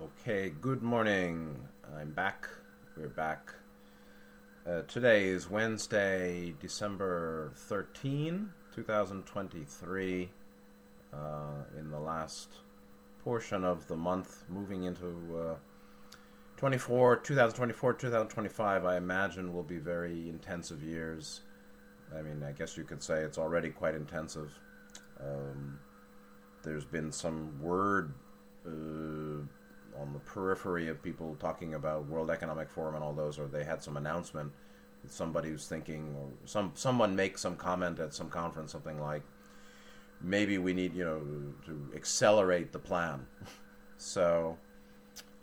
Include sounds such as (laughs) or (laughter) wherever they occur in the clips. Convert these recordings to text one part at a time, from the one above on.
Okay, good morning. I'm back. We're back. Uh, today is Wednesday, December 13, 2023. Uh, in the last portion of the month, moving into uh, 24, 2024, 2025, I imagine will be very intensive years. I mean, I guess you could say it's already quite intensive. Um, there's been some word uh, on the periphery of people talking about World Economic Forum and all those, or they had some announcement somebody who's thinking, or some someone makes some comment at some conference, something like, maybe we need, you know, to accelerate the plan. (laughs) so,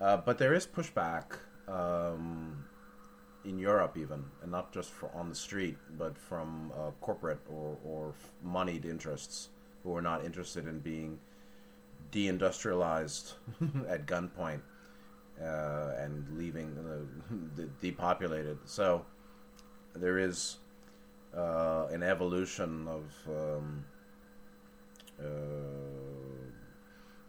uh, but there is pushback um, in Europe, even, and not just for, on the street, but from uh, corporate or, or moneyed interests who are not interested in being deindustrialized (laughs) at gunpoint uh, and leaving uh, (laughs) depopulated. So there is uh, an evolution of um, uh,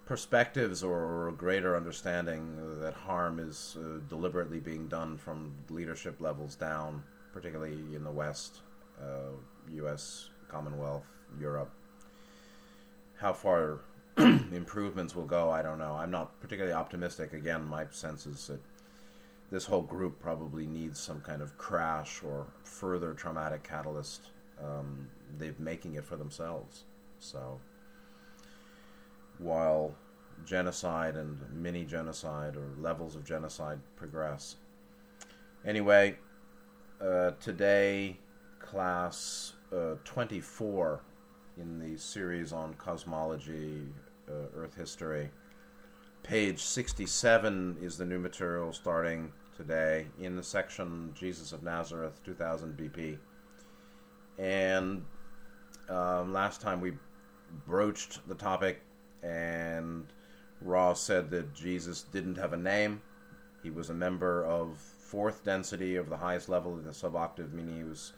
perspectives or, a greater understanding that harm is uh, deliberately being done from leadership levels down, particularly in the West, U.S., uh, Commonwealth, Europe. How far (clears throat) improvements will go, I don't know. I'm not particularly optimistic. Again, my sense is that this whole group probably needs some kind of crash or further traumatic catalyst. Um, they're making it for themselves. So, while genocide and mini genocide or levels of genocide progress. Anyway, uh, today, class uh, 24 in the series on cosmology, Earth history. Page 67 is the new material starting today in the section Jesus of Nazareth, 2000 BP. And um, last time we broached the topic, and Ra said that Jesus didn't have a name. He was a member of fourth density of the highest level of the suboctave, meaning he was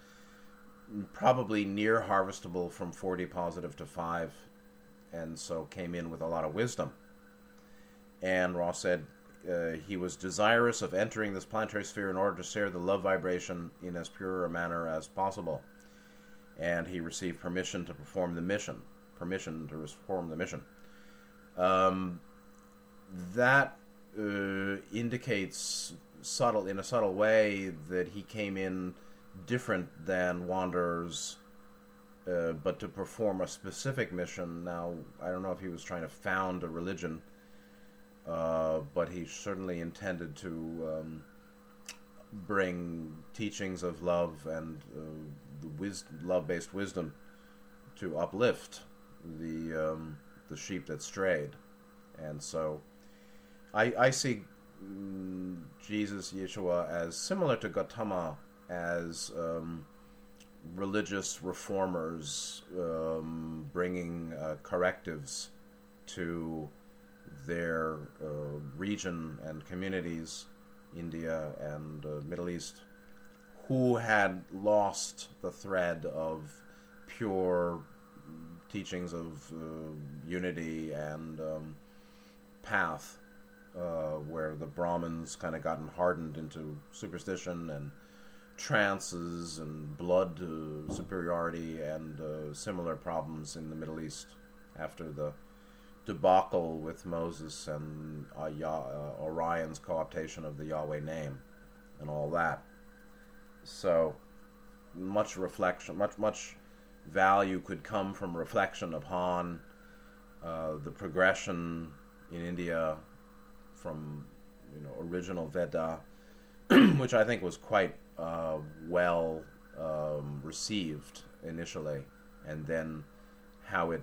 probably near harvestable from 40 positive to 5 and so came in with a lot of wisdom. And Ra said uh, he was desirous of entering this planetary sphere in order to share the love vibration in as pure a manner as possible. And he received permission to perform the mission. Permission to perform the mission. Um, that uh, indicates subtle, in a subtle way, that he came in different than Wanderers uh, but to perform a specific mission. Now, I don't know if he was trying to found a religion, uh, but he certainly intended to um, bring teachings of love and uh, the wis- love-based wisdom to uplift the um, the sheep that strayed, and so I, I see mm, Jesus Yeshua as similar to Gautama as um, religious reformers um, bringing uh, correctives to their uh, region and communities, India and uh, Middle East, who had lost the thread of pure teachings of uh, unity and um, path, uh, where the Brahmins kind of gotten hardened into superstition and trances and blood uh, superiority and uh, similar problems in the Middle East after the debacle with Moses and uh, Yah- uh, Orion's co-optation of the Yahweh name and all that. So much reflection, much much value could come from reflection upon uh, the progression in India from you know original Veda, (clears throat) which I think was quite uh, well um, received initially, and then how it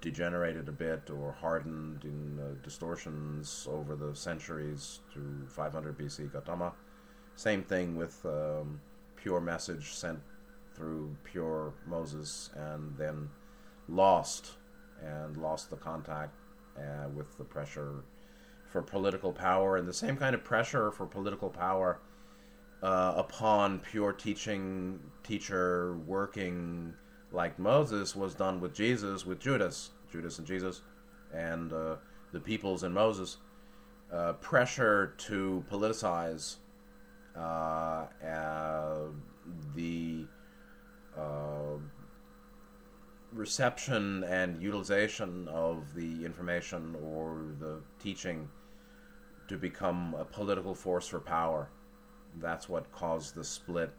degenerated a bit or hardened in uh, distortions over the centuries to 500 BC Gautama. Same thing with um, pure message sent through pure Moses and then lost and lost the contact uh, with the pressure for political power and the same kind of pressure for political power uh, upon pure teaching teacher working like Moses was done with Jesus, with Judas, Judas and Jesus, and uh, the peoples and Moses. uh, pressure to politicize uh, uh, the uh, reception and utilization of the information or the teaching to become a political force for power. That's what caused the split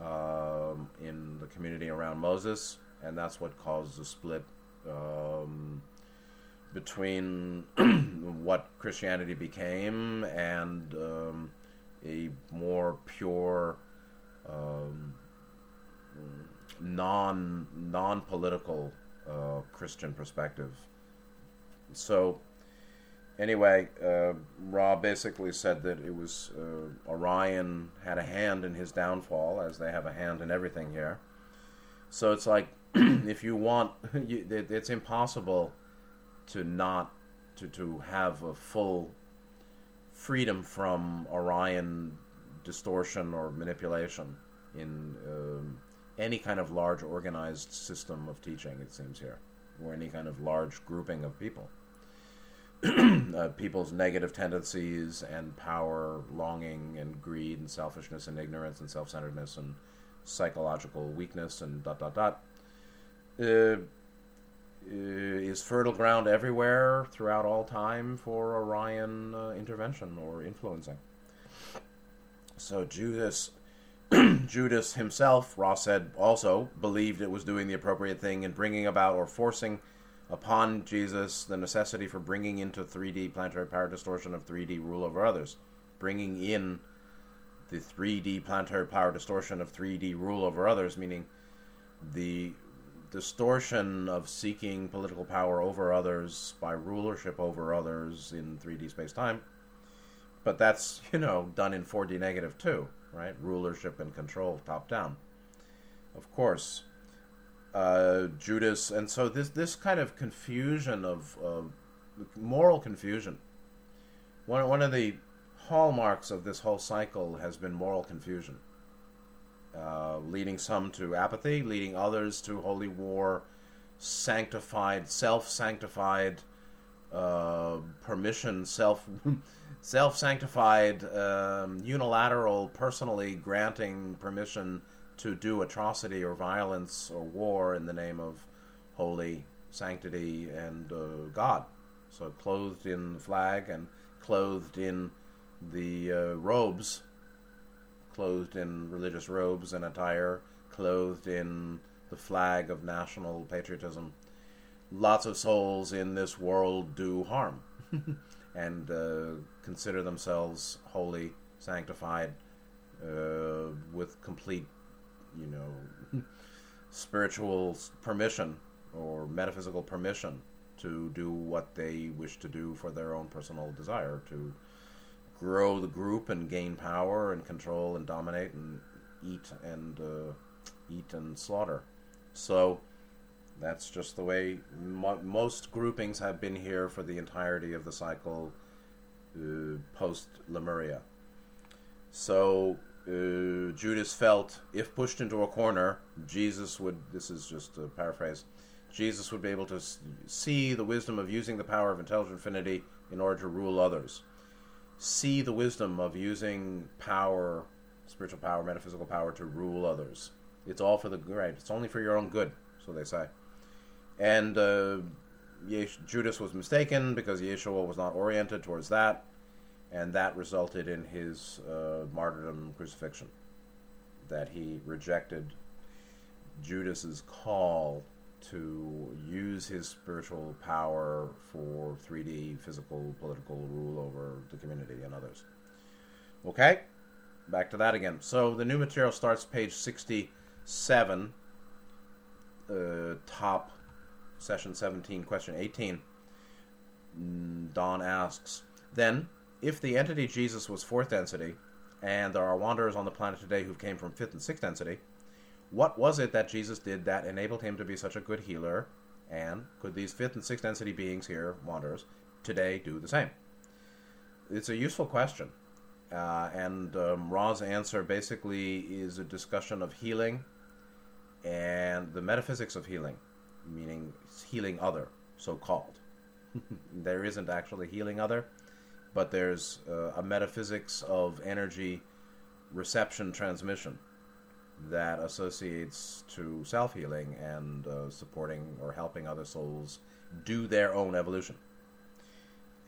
um, in the community around Moses, and that's what caused the split um, between (clears throat) what Christianity became and um, a more pure um, non non political uh, Christian perspective. So anyway, uh, Ra basically said that it was uh, Orion had a hand in his downfall, as they have a hand in everything here. So it's like (clears throat) if you want, (laughs) you, it, it's impossible to not to to have a full freedom from Orion distortion or manipulation in um, any kind of large organized system of teaching. It seems here, or any kind of large grouping of people. (clears throat) uh, people's negative tendencies and power, longing and greed and selfishness and ignorance and self-centeredness and psychological weakness and dot dot dot uh, is fertile ground everywhere throughout all time for Orion uh, intervention or influencing. So Judas, (clears throat) Judas himself, Ra said, also believed it was doing the appropriate thing in bringing about or forcing upon Jesus the necessity for bringing into 3D planetary power distortion of 3D rule over others, bringing in the 3D planetary power distortion of 3D rule over others, meaning the distortion of seeking political power over others by rulership over others in 3D space time. But that's, you know, done in 4D negative too, right? Rulership and control top down. Of course, uh, Judas, and so this this kind of confusion of moral confusion. One one of the hallmarks of this whole cycle has been moral confusion, uh, leading some to apathy, leading others to holy war, sanctified, self-sanctified, uh, permission, self. (laughs) self-sanctified, um, unilateral, personally granting permission to do atrocity or violence or war in the name of holy sanctity and uh, God. So clothed in the flag and clothed in the uh, robes, clothed in religious robes and attire, clothed in the flag of national patriotism. Lots of souls in this world do harm (laughs) and uh, consider themselves holy, sanctified, uh, with complete you know, spiritual permission or metaphysical permission to do what they wish to do for their own personal desire to grow the group and gain power and control and dominate and eat and uh, eat and slaughter. So that's just the way mo- most groupings have been here for the entirety of the cycle uh, post Lemuria. So Judas felt if pushed into a corner, Jesus would, this is just a paraphrase, Jesus would be able to see the wisdom of using the power of intelligent infinity in order to rule others. See the wisdom of using power, spiritual power, metaphysical power to rule others. It's all for the right. It's only for your own good, so they say. And uh, Judas was mistaken because Yeshua was not oriented towards that and that resulted in his uh, martyrdom crucifixion. That he rejected Judas's call to use his spiritual power for 3D physical political rule over the community and others. Okay, back to that again. So the new material starts page 67, uh, top session 17, question 18. Mm, Don asks, then if the entity Jesus was fourth density, and there are wanderers on the planet today who came from fifth and sixth density, what was it that Jesus did that enabled him to be such a good healer? And could these fifth and sixth density beings here, wanderers, today do the same? It's a useful question. Uh, and um, Ra's answer basically is a discussion of healing and the metaphysics of healing, meaning healing other, so called. (laughs) there isn't actually healing other but there's uh, a metaphysics of energy reception transmission that associates to self healing and uh, supporting or helping other souls do their own evolution.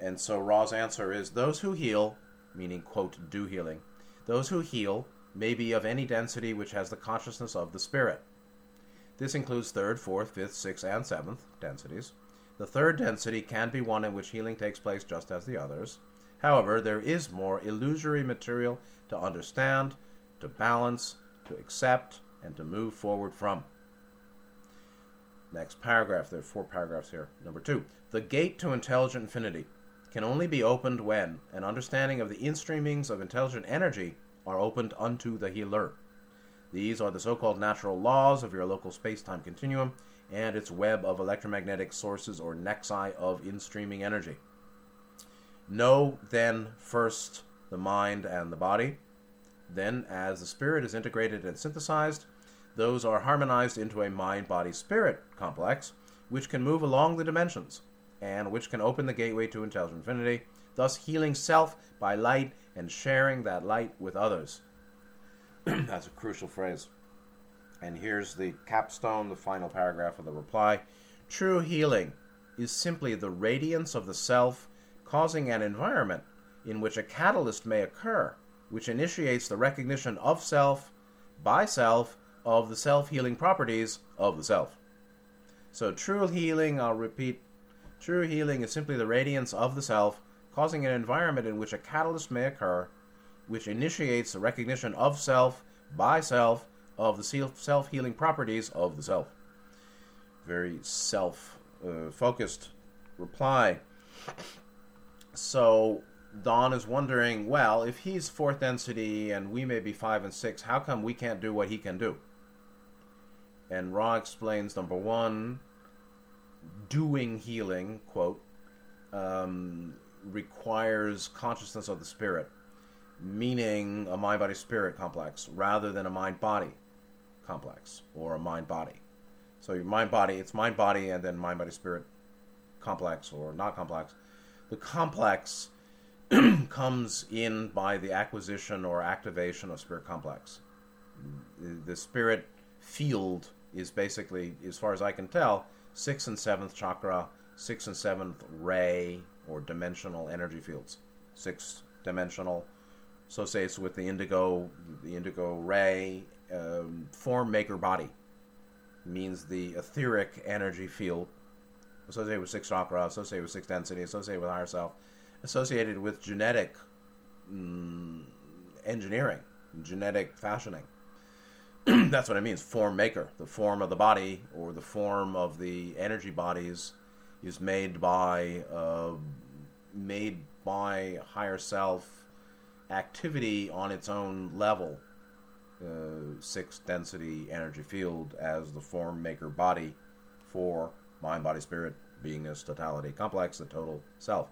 And so Ra's answer is those who heal, meaning, quote, do healing, those who heal may be of any density which has the consciousness of the spirit. This includes third, fourth, fifth, sixth, and seventh densities. The third density can be one in which healing takes place just as the others. However, there is more illusory material to understand, to balance, to accept, and to move forward from. Next paragraph. There are four paragraphs here. Number two. The gate to intelligent infinity can only be opened when an understanding of the instreamings of intelligent energy are opened unto the healer. These are the so called natural laws of your local space time continuum and its web of electromagnetic sources or nexi of in-streaming energy. Know then first the mind and the body. Then, as the spirit is integrated and synthesized, those are harmonized into a mind body spirit complex, which can move along the dimensions and which can open the gateway to intelligent infinity, thus healing self by light and sharing that light with others. (clears throat) That's a crucial phrase. And here's the capstone, the final paragraph of the reply. True healing is simply the radiance of the self causing an environment in which a catalyst may occur, which initiates the recognition of self by self of the self healing properties of the self. So, true healing, I'll repeat, true healing is simply the radiance of the self causing an environment in which a catalyst may occur, which initiates the recognition of self by self of the self healing properties of the self. Very self uh, focused reply. So Don is wondering well, if he's fourth density and we may be five and six, how come we can't do what he can do? And Ra explains number one, doing healing, quote, um, requires consciousness of the spirit, meaning a mind body spirit complex rather than a mind body complex or a mind body. So your mind body, it's mind body and then mind body spirit complex or not complex. The complex (clears throat) comes in by the acquisition or activation of spirit complex. The spirit field is basically, as far as I can tell, sixth and seventh chakra, sixth and seventh ray or dimensional energy fields. Sixth dimensional associates with the indigo, the indigo ray um, form maker body means the etheric energy field associated with six chakra, associated with six density, associated with higher self, associated with genetic mm, engineering, genetic fashioning. (clears throat) That's what it means. Form maker. The form of the body or the form of the energy bodies is made by uh, made by higher self activity on its own level uh, six density energy field as the form maker body for mind, body, spirit, beingness, totality, complex, the total self.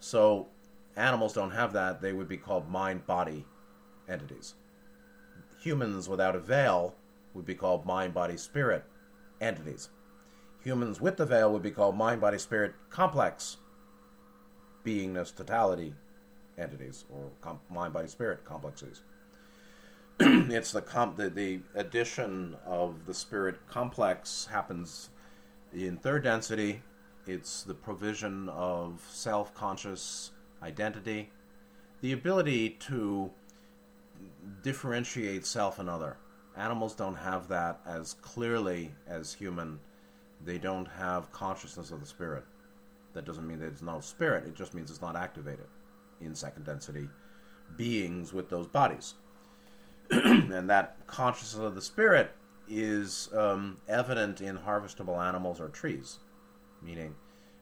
So animals don't have that. They would be called mind body entities. Humans without a veil would be called mind, body, spirit entities. Humans with the veil would be called mind, body, spirit complex beingness, totality entities, or com- mind, body, spirit complexes. (clears throat) it's the, comp- the the addition of the spirit complex happens in third density. It's the provision of self-conscious identity, the ability to differentiate self and other. Animals don't have that as clearly as human. They don't have consciousness of the spirit. That doesn't mean there's no spirit. It just means it's not activated in second density beings with those bodies. (clears throat) and that consciousness of the spirit is um, evident in harvestable animals or trees, meaning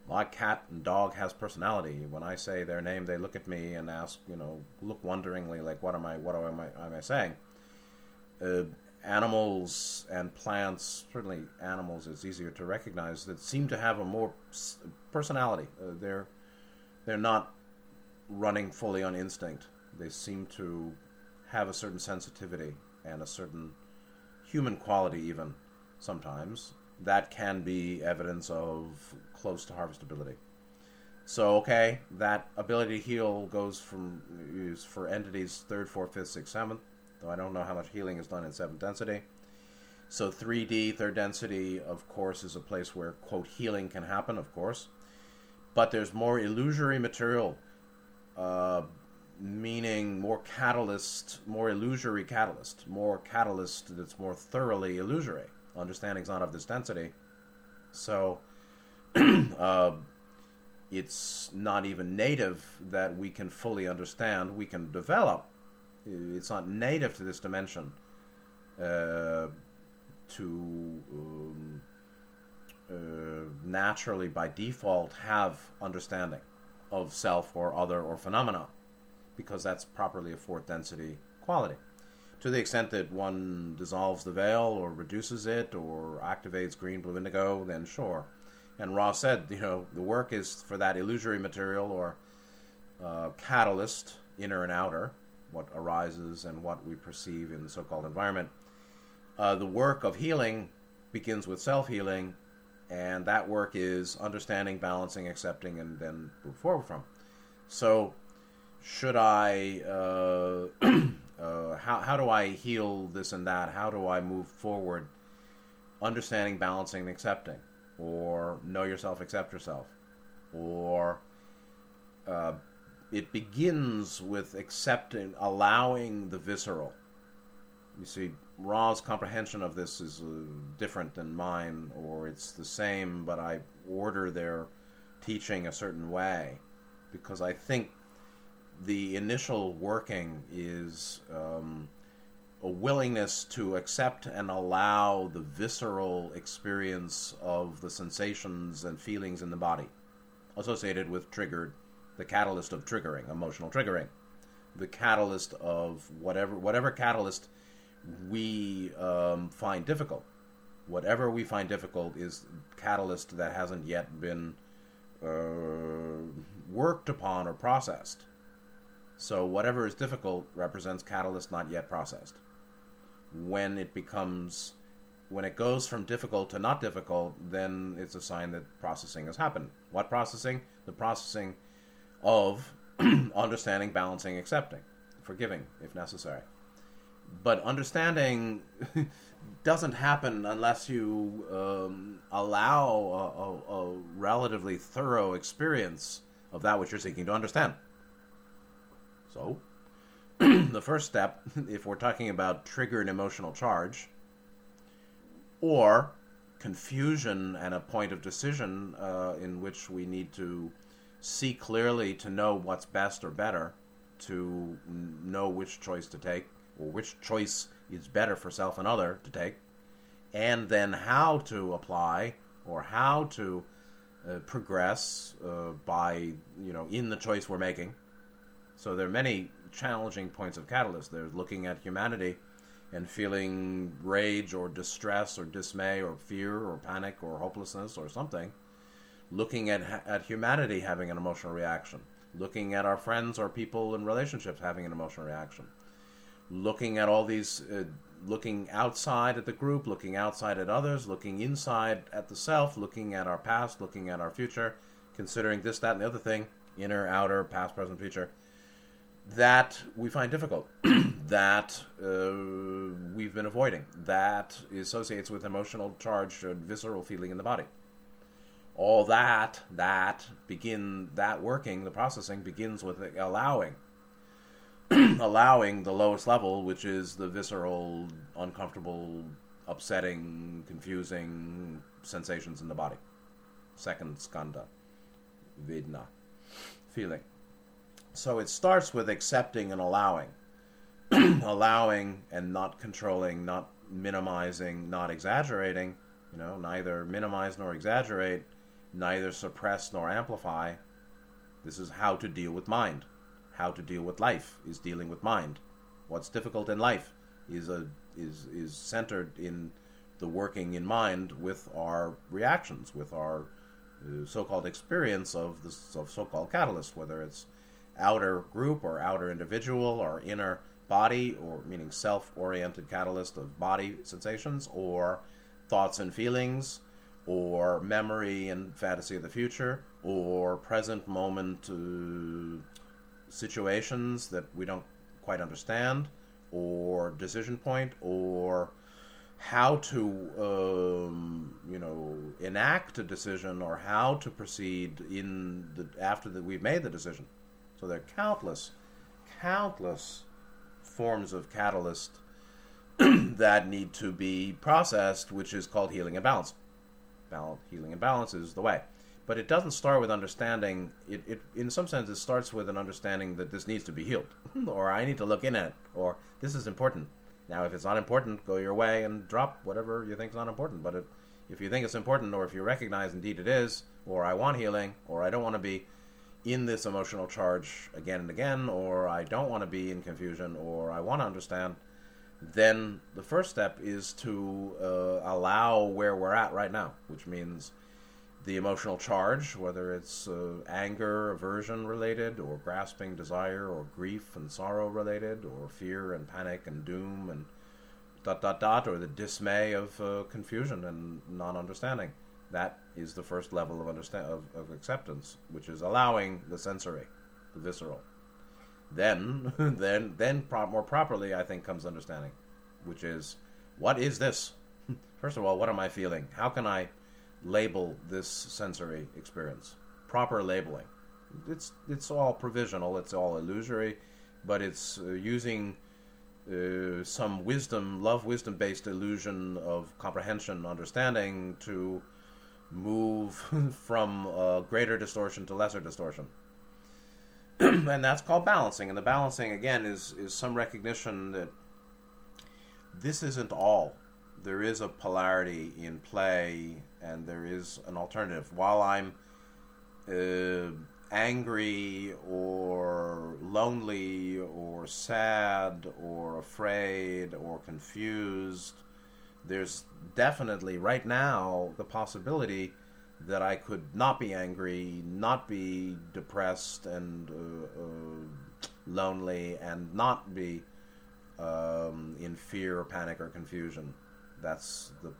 my cat and dog has personality. When I say their name, they look at me and ask, you know, look wonderingly, like, what am I, what am I, am I saying? Uh, animals and plants, certainly animals, is easier to recognize that seem to have a more personality. Uh, they're they're not running fully on instinct. They seem to have a certain sensitivity and a certain human quality, even sometimes, that can be evidence of close to harvestability. So okay, that ability to heal goes from is for entities third, fourth, fifth, sixth, seventh. Though I don't know how much healing is done in seventh density. So 3D, third density, of course, is a place where quote healing can happen, of course. But there's more illusory material, uh, meaning more catalyst, more illusory catalyst, more catalyst that's more thoroughly illusory. Understanding's not of this density. So (clears throat) uh, it's not even native that we can fully understand. We can develop. It's not native to this dimension uh, to um, uh, naturally, by default, have understanding of self or other or phenomena, because that's properly a fourth density quality. To the extent that one dissolves the veil or reduces it or activates green, blue, indigo, then sure and Ra said, you know, the work is for that illusory material or uh, catalyst, inner and outer, what arises and what we perceive in the so called environment. Uh, the work of healing begins with self healing, and that work is understanding, balancing, accepting, and then move forward from. So, should I, uh, (clears throat) uh, how, how do I heal this and that? How do I move forward? Understanding, balancing, and accepting or know yourself, accept yourself, or uh, it begins with accepting, allowing the visceral. You see, Ra's comprehension of this is uh, different than mine, or it's the same, but I order their teaching a certain way because I think the initial working is um, a willingness to accept and allow the visceral experience of the sensations and feelings in the body associated with triggered the catalyst of triggering emotional triggering. The catalyst of whatever whatever catalyst we um, find difficult. Whatever we find difficult is catalyst that hasn't yet been uh, worked upon or processed so whatever is difficult represents catalyst not yet processed when it becomes when it goes from difficult to not difficult, then it's a sign that processing has happened. What processing? The processing of (clears throat) understanding, balancing, accepting, forgiving if necessary. But understanding (laughs) doesn't happen unless you um, allow a, a, a relatively thorough experience of that which you're seeking to understand. So, (clears throat) the first step, (laughs) if we're talking about triggered emotional charge, or confusion and a point of decision uh, in which we need to see clearly to know what's best or better, to know which choice to take, or which choice is better for self and other to take, and then how to apply or how to uh, progress uh, by, you know, in the choice we're making. So there are many challenging points of catalyst. There's looking at humanity and feeling rage or distress or dismay or fear or panic or hopelessness or something. Looking at, at humanity having an emotional reaction. Looking at our friends or people in relationships having an emotional reaction. Looking at all these, uh, looking outside at the group, looking outside at others, looking inside at the self, looking at our past, looking at our future, considering this, that, and the other thing inner, outer, past, present, future that we find difficult, (clears throat) that uh, we've been avoiding, that associates with emotional charge visceral feeling in the body. All that, that begin that working, the processing begins with allowing, (clears throat) allowing the lowest level, which is the visceral, uncomfortable, upsetting, confusing sensations in the body. Second skandha, vedana, feeling. So it starts with accepting and allowing. (clears throat) allowing and not controlling, not minimizing, not exaggerating, you know, neither minimize nor exaggerate, neither suppress nor amplify. This is how to deal with mind. How to deal with life is dealing with mind. What's difficult in life is a is is centered in the working in mind with our reactions, with our uh, so-called experience of the of so-called catalyst, whether it's outer group or outer individual or inner body or meaning self-oriented catalyst of body sensations or thoughts and feelings or memory and fantasy of the future, or present moment uh, situations that we don't quite understand, or decision point, or how to um, you know enact a decision or how to proceed in the after that we've made the decision. So there are countless, countless forms of catalyst (clears throat) that need to be processed, which is called healing and balance. Balance, healing and balance is the way. But it doesn't start with understanding. It, it, in some sense, it starts with an understanding that this needs to be healed, (laughs) or I need to look in it, or this is important. Now, if it's not important, go your way and drop whatever you think is not important. But if, if you think it's important, or if you recognize indeed it is, or I want healing, or I don't want to be in this emotional charge again and again, or I don't want to be in confusion, or I want to understand, then the first step is to uh, allow where we're at right now, which means the emotional charge, whether it's uh, anger, aversion related, or grasping desire, or grief and sorrow related, or fear and panic and doom and dot dot dot, or the dismay of uh, confusion and non understanding. That is the first level of, understand- of, of acceptance, which is allowing the sensory, the visceral. Then, (laughs) then, then, pro- more properly, I think, comes understanding, which is, what is this? (laughs) First of all, what am I feeling? How can I label this sensory experience? Proper labeling. It's it's all provisional. It's all illusory, but it's uh, using uh, some wisdom, love wisdom based illusion of comprehension, understanding to move (laughs) from uh, greater distortion to lesser distortion. (clears throat) and that's called balancing. And the balancing, again, is, is some recognition that this isn't all. There is a polarity in play, and there is an alternative. While I'm uh, angry or lonely or sad or afraid or confused, there's definitely right now the possibility that I could not be angry, not be depressed and uh, uh, lonely, and not be um, in fear or panic or confusion. That's the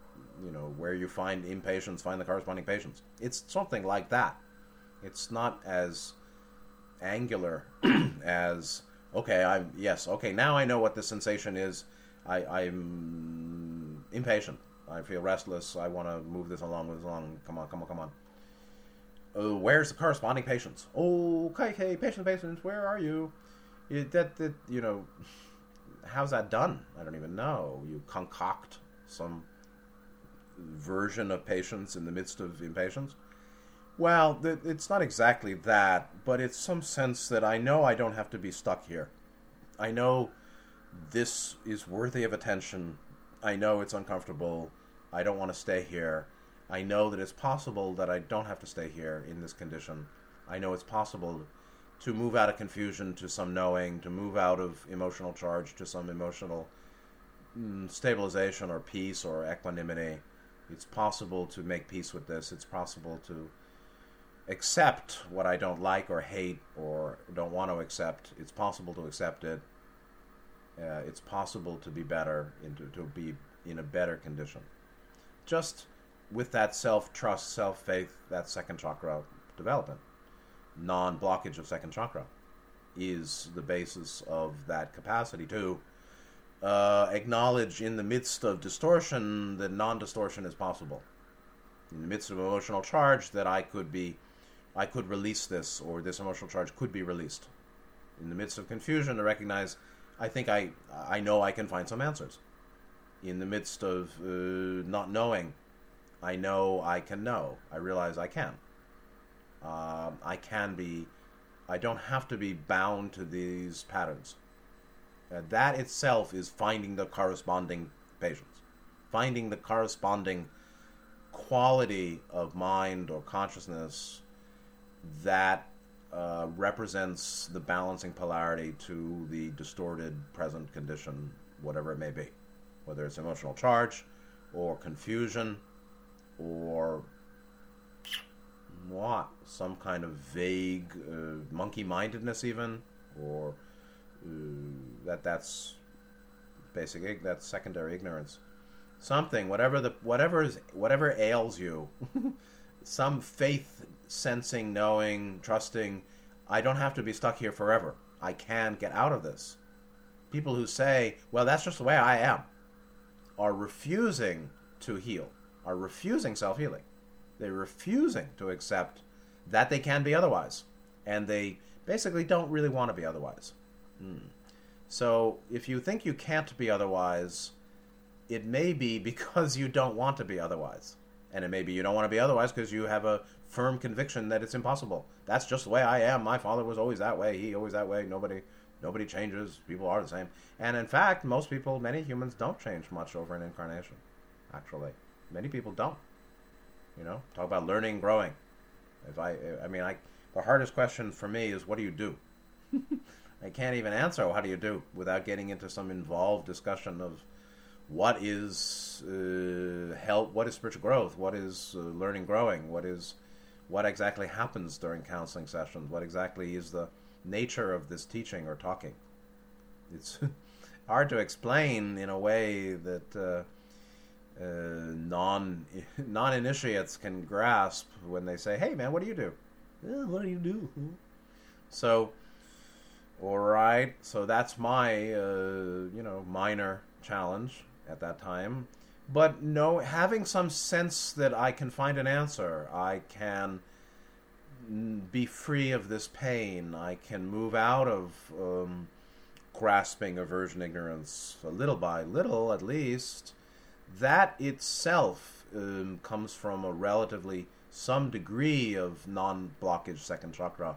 you know where you find impatience, find the corresponding patience. It's something like that. It's not as angular (clears throat) as okay. I'm yes. Okay, now I know what the sensation is. I, I'm impatient. I feel restless. I want to move this along, move this along. Come on, come on, come on. Uh, where's the corresponding patience? Oh, okay, okay, patience, patience. Where are you? That, that, you know, how's that done? I don't even know. You concoct some version of patience in the midst of impatience. Well, th- it's not exactly that, but it's some sense that I know I don't have to be stuck here. I know this is worthy of attention. I know it's uncomfortable. I don't want to stay here. I know that it's possible that I don't have to stay here in this condition. I know it's possible to move out of confusion to some knowing, to move out of emotional charge to some emotional mm, stabilization or peace or equanimity. It's possible to make peace with this. It's possible to accept what I don't like or hate or don't want to accept. It's possible to accept it uh, it's possible to be better, into, to be in a better condition. Just with that self trust, self faith, that second chakra development, non blockage of second chakra, is the basis of that capacity to uh, acknowledge in the midst of distortion that non distortion is possible. In the midst of emotional charge, that I could be, I could release this, or this emotional charge could be released. In the midst of confusion, to recognize I think I I know I can find some answers. In the midst of uh, not knowing, I know I can know. I realize I can. Uh, I can be. I don't have to be bound to these patterns. Uh, that itself is finding the corresponding patience, finding the corresponding quality of mind or consciousness that uh, represents the balancing polarity to the distorted present condition, whatever it may be, whether it's emotional charge or confusion or what? Some kind of vague uh, monkey mindedness even or uh, that that's basic that's secondary ignorance. Something, whatever the whatever is whatever ails you, (laughs) some faith sensing, knowing, trusting. I don't have to be stuck here forever. I can get out of this. People who say, "Well, that's just the way I am," are refusing to heal, are refusing self healing. They're refusing to accept that they can be otherwise, and they basically don't really want to be otherwise. Hmm. So if you think you can't be otherwise, it may be (laughs) because you don't want to be otherwise. And it may be you don't want to be otherwise because you have a firm conviction that it's impossible. That's just the way I am. My father was always that way. He always that way. Nobody nobody changes. People are the same. And in fact, most people, many humans don't change much over an incarnation. Actually, many people don't. You know, talk about learning, growing. If I I mean, I the hardest question for me is what do you do? (laughs) I can't even answer how do you do without getting into some involved discussion of what is uh, help, what is spiritual growth, what is uh, learning, growing, what is what exactly happens during counseling sessions, what exactly is the nature of this teaching or talking. It's (laughs) hard to explain in a way that uh, uh, non (laughs) non initiates can grasp when they say, "Hey, man, what do you do?" what do you do? (laughs) So all right, so that's my uh, you know minor challenge at that time. But no, having some sense that I can find an answer, I can be free of this pain. I can move out of um, grasping aversion, ignorance, little by little, at least. That itself um, comes from a relatively some degree of non-blockage second chakra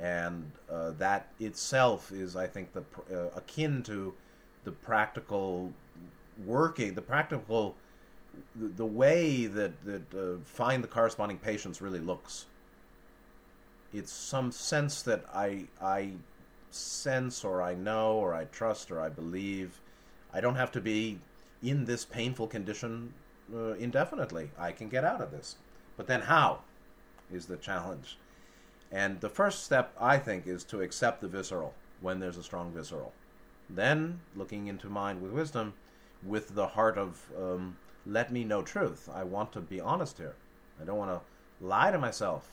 and uh, that itself is, I think, the uh, akin to the practical working, the practical, the, the way that that uh, find the corresponding patience really looks. It's some sense that I I sense or I know or I trust or I believe. I don't have to be in this painful condition uh, indefinitely. I can get out of this. But then how is the challenge? And the first step, I think, is to accept the visceral when there's a strong visceral. Then, looking into mind with wisdom, with the heart of, um, let me know truth. I want to be honest here. I don't want to lie to myself.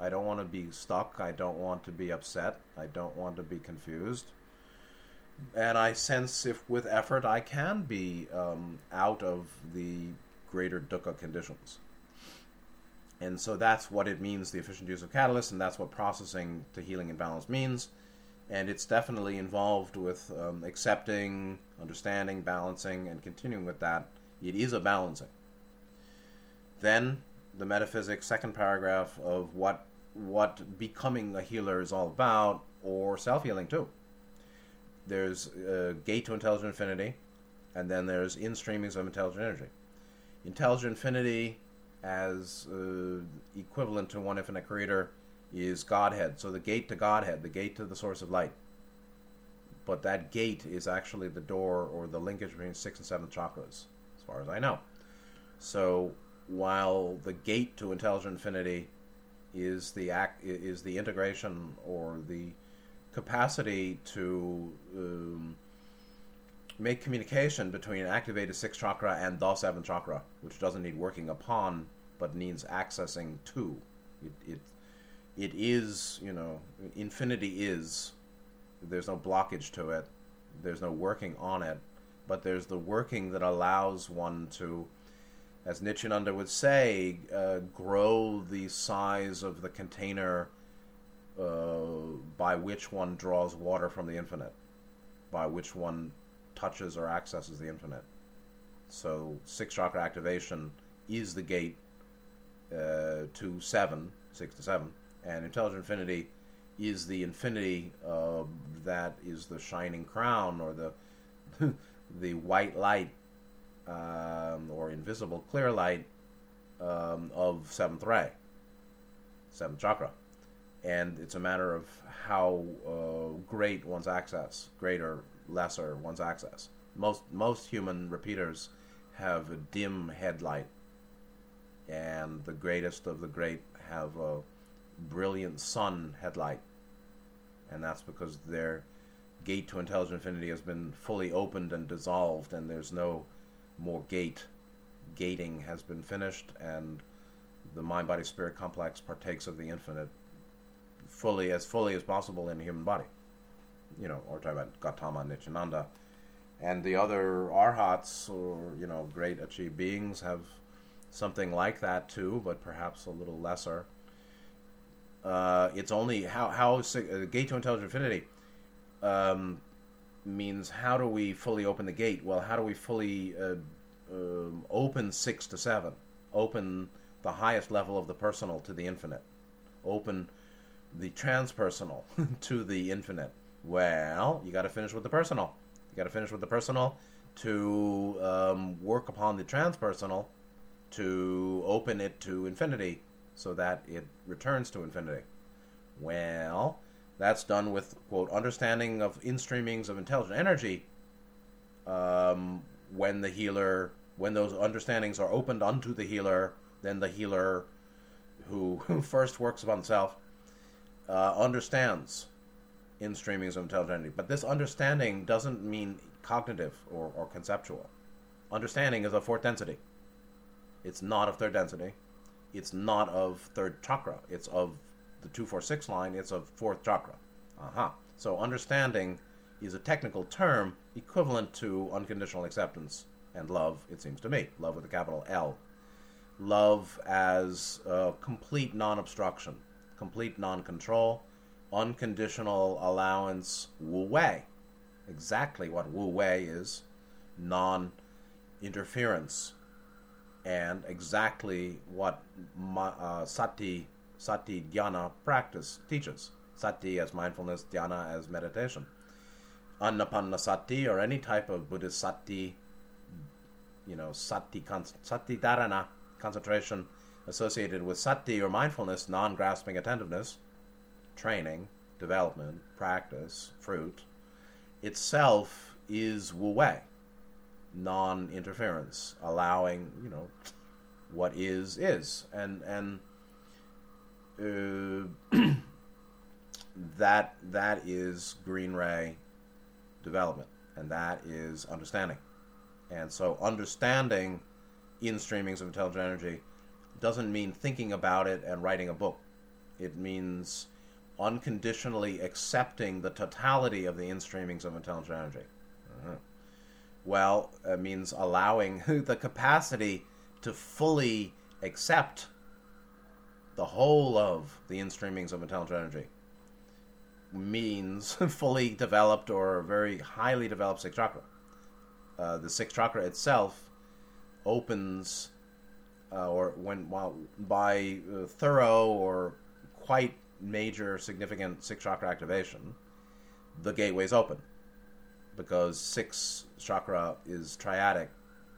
I don't want to be stuck. I don't want to be upset. I don't want to be confused. And I sense if with effort I can be um, out of the greater dukkha conditions. And so that's what it means, the efficient use of catalysts, and that's what processing to healing and balance means. And it's definitely involved with um, accepting, understanding, balancing, and continuing with that. It is a balancing. Then the metaphysics, second paragraph of what what becoming a healer is all about, or self healing too. There's a gate to intelligent infinity, and then there's in streamings of intelligent energy. Intelligent infinity as uh, equivalent to one infinite creator is Godhead. So the gate to Godhead, the gate to the source of light. But that gate is actually the door or the linkage between six and seven chakras, as far as I know. So while the gate to intelligent infinity is the act is the integration or the capacity to um, make communication between activated sixth chakra and the seventh chakra, which doesn't need working upon but needs accessing to. It, it, it is, you know, infinity is. There's no blockage to it. There's no working on it, but there's the working that allows one to, as Nityananda would say, uh, grow the size of the container uh, by which one draws water from the infinite, by which one touches or accesses the infinite. So, six chakra activation is the gate uh, to seven, six to seven, and intelligent infinity is the infinity uh, that is the shining crown or the (laughs) the white light um, or invisible clear light um, of seventh ray, seventh chakra, and it's a matter of how uh, great one's access, greater, lesser one's access. Most most human repeaters have a dim headlight and the greatest of the great have a brilliant sun headlight, and that's because their gate to intelligent infinity has been fully opened and dissolved, and there's no more gate gating has been finished, and the mind body spirit complex partakes of the infinite fully as fully as possible in the human body. You know, or talking about Gautama Nityananda. And the other arhats or, you know, great achieved beings have something like that too, but perhaps a little lesser. Uh, it's only how how uh, gate to intelligent infinity um, means how do we fully open the gate? Well, how do we fully uh, um, open six to seven? Open the highest level of the personal to the infinite. Open the transpersonal (laughs) to the infinite. Well, you got to finish with the personal. You got to finish with the personal to um, work upon the transpersonal to open it to infinity so that it returns to infinity. Well, that's done with, quote, understanding of instreamings of intelligent energy um, when the healer, when those understandings are opened unto the healer, then the healer who, (laughs) who first works upon self uh, understands instreamings of intelligent energy. But this understanding doesn't mean cognitive or, or conceptual. Understanding is of fourth density. It's not of third density. It's not of third chakra. It's of the 246 line. It's of fourth chakra. Uh-huh. So understanding is a technical term equivalent to unconditional acceptance and love, it seems to me. Love with a capital L. Love as complete non obstruction, complete non control, unconditional allowance, wu wei. Exactly what wu wei is non interference, and exactly what uh, sati sati dhyana practice teaches. Sati as mindfulness, dhyana as meditation. Anapanasati or any type of Buddhist sati, you know, sati, sati dharana, concentration associated with sati or mindfulness, non grasping attentiveness, training, development, practice, fruit, itself is wu wei non interference, allowing you know what is is, and and uh, (clears throat) that that is green ray development, and that is understanding, and so understanding in streamings of intelligent energy doesn't mean thinking about it and writing a book. It means unconditionally accepting the totality of the in streamings of intelligent energy. Well, it means allowing (laughs) the capacity to fully accept the whole of the instreamings of intelligent energy means (laughs) fully developed or very highly developed sixth chakra. Uh, the sixth chakra itself opens, uh, or when while by uh, thorough or quite major significant sixth chakra activation, the gateways open because six chakra is triadic.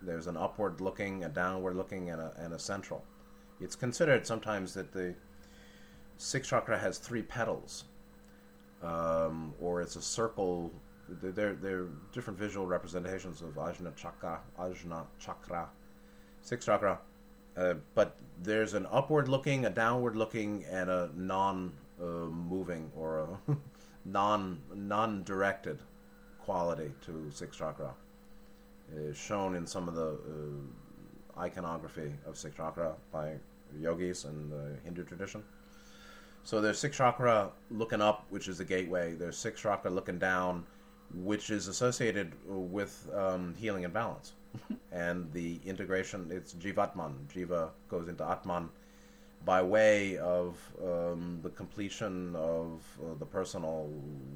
There's an upward looking, a downward looking, and a, and a central. It's considered sometimes that the six chakra has three petals, um, or it's a circle. There, there are different visual representations of Ajna chakra, Ajna chakra, six chakra. Uh, but there's an upward looking, a downward looking, and a non uh, moving or a (laughs) non non directed quality to six chakra is shown in some of the uh, iconography of six chakra by yogis in the Hindu tradition. So there's six chakra looking up, which is the gateway. There's six chakra looking down, which is associated with um, healing and balance. (laughs) and the integration, it's Jivatman. Jiva goes into Atman by way of um, the completion of uh, the personal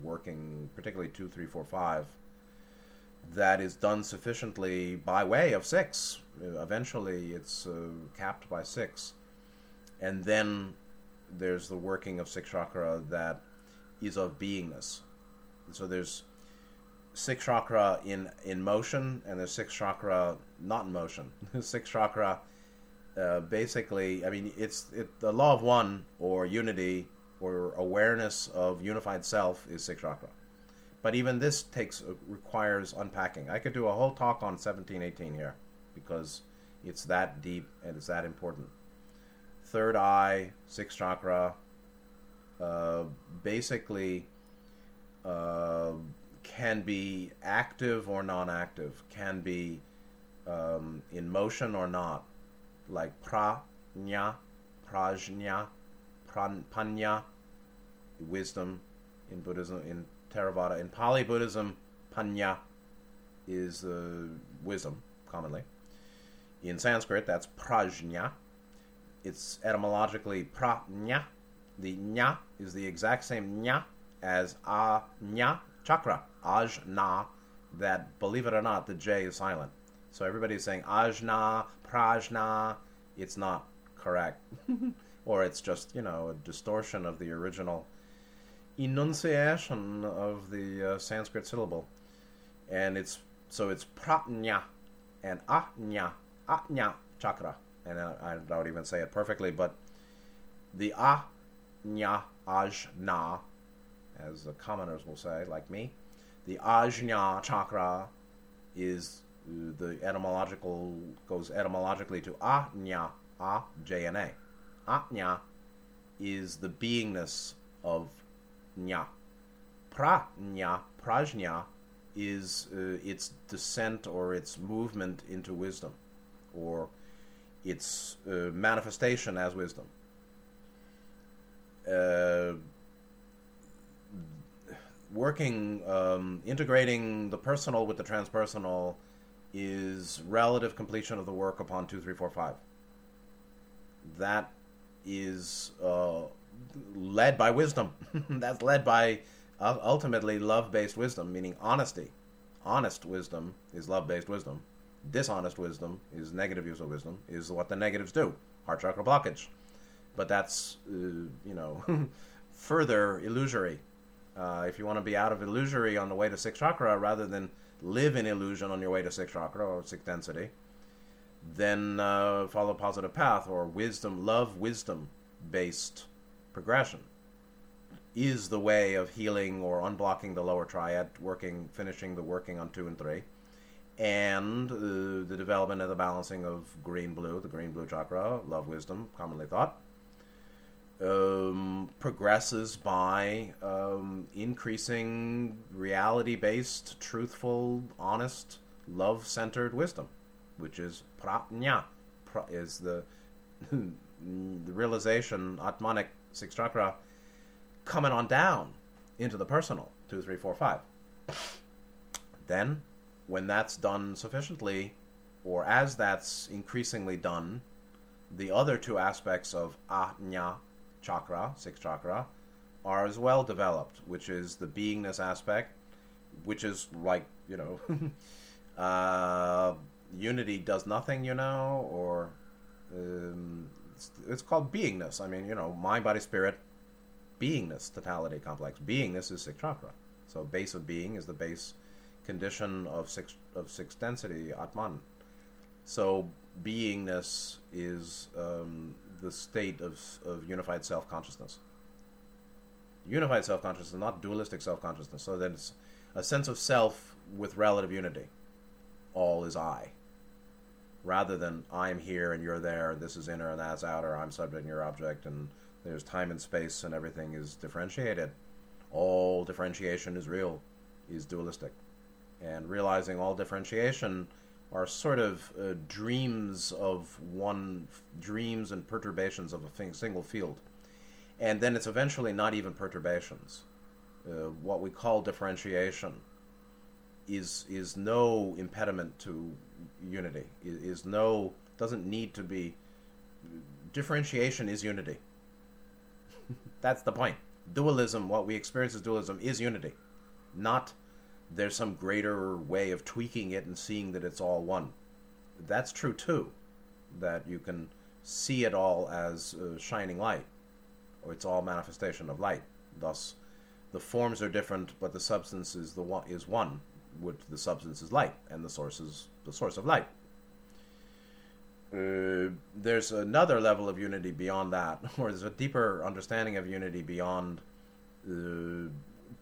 working, particularly two, three, four, five, that is done sufficiently by way of six. Eventually, it's uh, capped by six, and then there's the working of six chakra that is of beingness. So there's six chakra in in motion, and there's six chakra not in motion. (laughs) six chakra uh, basically, I mean, it's it, the law of one or unity or awareness of unified self is six chakra. But even this takes uh, requires unpacking. I could do a whole talk on 1718 here because it's that deep and it's that important. Third eye, sixth chakra, uh, basically uh, can be active or non-active, can be um, in motion or not, like prajna, prajna, panya, wisdom in Buddhism, in Theravada. In Pali Buddhism, panya is uh, wisdom, commonly. In Sanskrit, that's prajna. It's etymologically prajna. The nya is the exact same nya as anya chakra, ajna, that, believe it or not, the J is silent. So everybody's saying ajna, prajna. It's not correct. (laughs) or it's just, you know, a distortion of the original enunciation of the uh, Sanskrit syllable. And it's, so it's pratnya and anya, anya chakra. And I, I don't even say it perfectly, but the anya, ajna, as the commoners will say, like me, the ajna chakra is the etymological goes etymologically to anya, a j n a. Anya is the beingness of nya. Prajna, prajna is uh, its descent or its movement into wisdom, or its uh, manifestation as wisdom. Uh, working, um, integrating the personal with the transpersonal is relative completion of the work upon 2, 3, 4, 5. That is uh, led by wisdom. (laughs) That's led by uh, ultimately love based wisdom, meaning honesty. Honest wisdom is love based wisdom. Dishonest wisdom is negative use of wisdom, is what the negatives do. Heart chakra blockage. But that's, uh, you know, (laughs) further illusory uh, if you want to be out of illusory on the way to sixth chakra rather than live in illusion on your way to sixth chakra or sixth density, then uh, follow positive path or wisdom, love wisdom based progression is the way of healing or unblocking the lower triad, working, finishing the working on two and three, and uh, the development of the balancing of green blue, the green blue chakra, love wisdom, commonly thought um, progresses by um, increasing reality based, truthful, honest, love centered wisdom, which is prajna, pra, is the, (laughs) the realization, Atmanic, sixth chakra, coming on down into the personal, two, three, four, five. Then, when that's done sufficiently, or as that's increasingly done, the other two aspects of Ajna chakra, sixth chakra, are as well developed, which is the beingness aspect, which is like, you know, (laughs) uh, unity does nothing, you know, or um, it's, it's, called beingness. I mean, you know, mind, body, spirit, beingness, totality, complex. Beingness is sixth chakra. So base of being is the base condition of six of sixth density, Atman. So beingness is um, the state of, of unified self consciousness. Unified self consciousness, not dualistic self consciousness. So then it's a sense of self with relative unity. All is I. Rather than I am here and you're there, and this is inner and that's outer, I'm subject and you're object, and there's time and space and everything is differentiated. All differentiation is real, is dualistic. And realizing all differentiation are sort of uh, dreams of one, dreams and perturbations of a thing, single field. And then it's eventually not even perturbations. Uh, what we call differentiation is is no impediment to unity. Is, is no doesn't need to be. Differentiation is unity. (laughs) That's the point. Dualism, what we experience as dualism, is unity, not there's some greater way of tweaking it and seeing that it's all one. That's true too, that you can see it all as uh, shining light, or it's all manifestation of light. Thus, the forms are different, but the substance is the one is one. Which the substance is light, and the source is the source of light. Uh, there's another level of unity beyond that, (laughs) or there's a deeper understanding of unity beyond uh,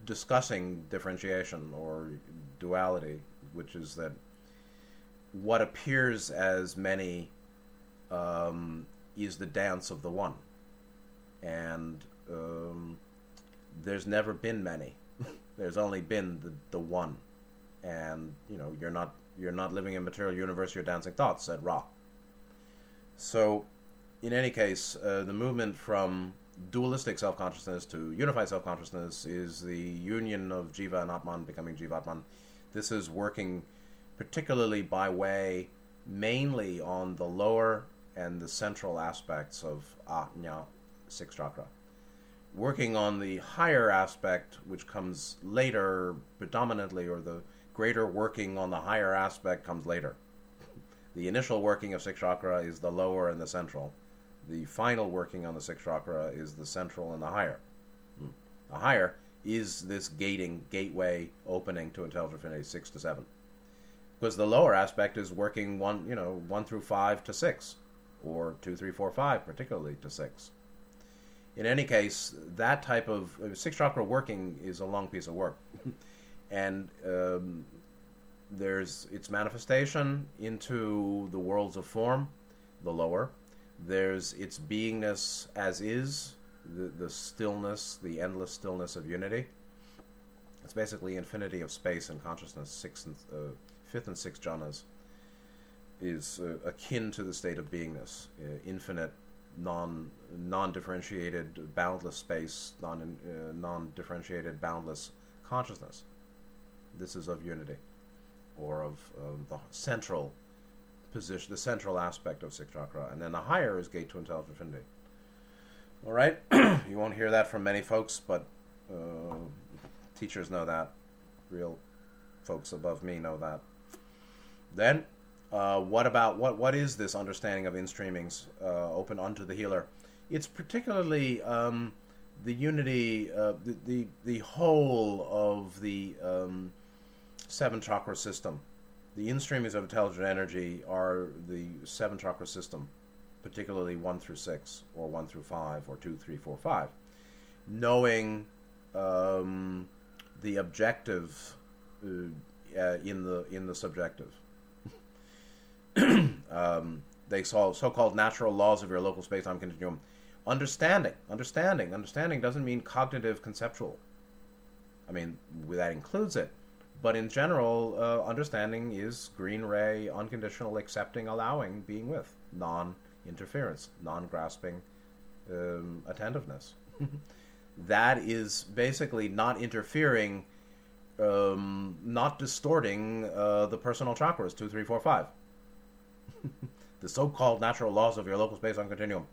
discussing differentiation or duality, which is that what appears as many um, is the dance of the one, and um, there's never been many. (laughs) there's only been the the one, and you know you're not You're not living in material universe, you're dancing thoughts, said Ra. So, in any case, uh, the movement from dualistic self consciousness to unified self consciousness is the union of Jiva and Atman becoming Jivatman. This is working particularly by way mainly on the lower and the central aspects of Ajna, six chakra. Working on the higher aspect, which comes later predominantly, or the greater working on the higher aspect comes later. (laughs) The initial working of six chakra is the lower and the central. The final working on the sixth chakra is the central and the higher. The higher is this gating, gateway opening to intelligent infinity, six to seven because the lower aspect is working one, you know, one through five to six, or two, three, four, five, particularly to six. In any case, that type of uh, six chakra working is a long piece of work, (laughs) and um, there's its manifestation into the worlds of form, the lower. There's its beingness as is, the, the stillness, the endless stillness of unity. It's basically infinity of space and consciousness, six and uh, fifth and sixth jhanas is uh, akin to the state of beingness, uh, infinite, non non differentiated, boundless space, non uh, non differentiated, boundless consciousness. This is of unity, or of the central position, the central aspect of sixth chakra, and then the higher is gate to intelligent infinity. All right, (clears throat) you won't hear that from many folks, but uh, teachers know that. Real folks above me know that. Then, uh, what about what what is this understanding of in-streamings uh, open unto the healer? It's particularly um, the unity, uh, the, the, the whole of the um, seven chakra system. The in-streamings of intelligent energy are the seven chakra system, particularly one through six, or one through five, or two, three, four, five. Knowing um, the objective uh, uh, in the in the subjective (clears throat) um, they saw so-called natural laws of your local space-time continuum. Understanding, understanding, understanding doesn't mean cognitive, conceptual. I mean, that includes it, but in general, uh, understanding is green ray, unconditional, accepting, allowing, being with, non-interference, non-grasping, um, attentiveness. that is basically not interfering, um, not distorting uh, the personal chakras two, three, four, five (laughs) the so-called natural laws of your local space-time continuum.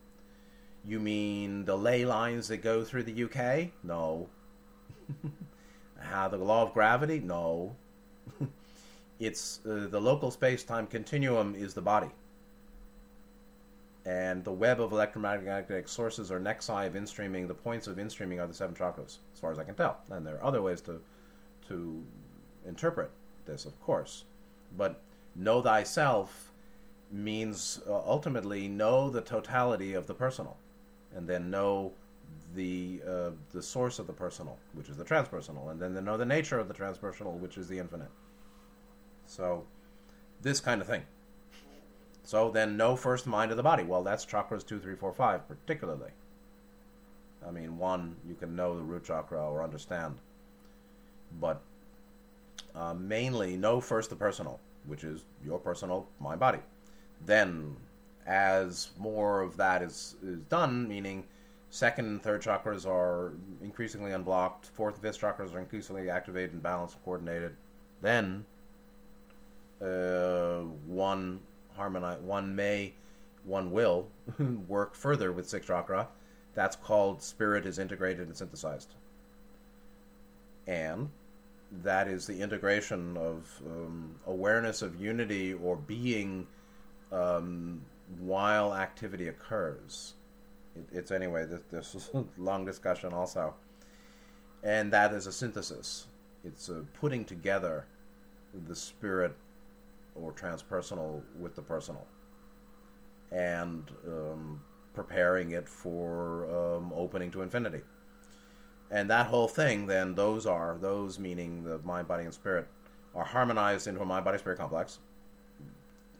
You mean the ley lines that go through the UK? No. (laughs) How the law of gravity? No. (laughs) it's uh, the local space-time continuum is the body. And the web of electromagnetic sources or nexi of in-streaming, the points of in-streaming are the seven chakras, as far as I can tell. And there are other ways to to interpret this, of course. But know thyself means uh, ultimately know the totality of the personal, and then know the uh, the source of the personal, which is the transpersonal, and then they know the nature of the transpersonal, which is the infinite. So, this kind of thing. So then, know first mind of the body. Well, that's chakras two, three, four, five, particularly. I mean, one you can know the root chakra or understand, but uh, mainly know first the personal, which is your personal mind body then as more of that is, is done, meaning second and third chakras are increasingly unblocked, fourth and fifth chakras are increasingly activated and balanced and coordinated, then uh, one harmonize, one may, one will (laughs) work further with sixth chakra. That's called spirit is integrated and synthesized. And that is the integration of um, awareness of unity or being um, while activity occurs. It, it's anyway, this, this is a long discussion also. And that is a synthesis. It's a putting together the spirit or transpersonal with the personal and um, preparing it for um, opening to infinity. And that whole thing, then, those are, those meaning the mind, body, and spirit, are harmonized into a mind, body, spirit complex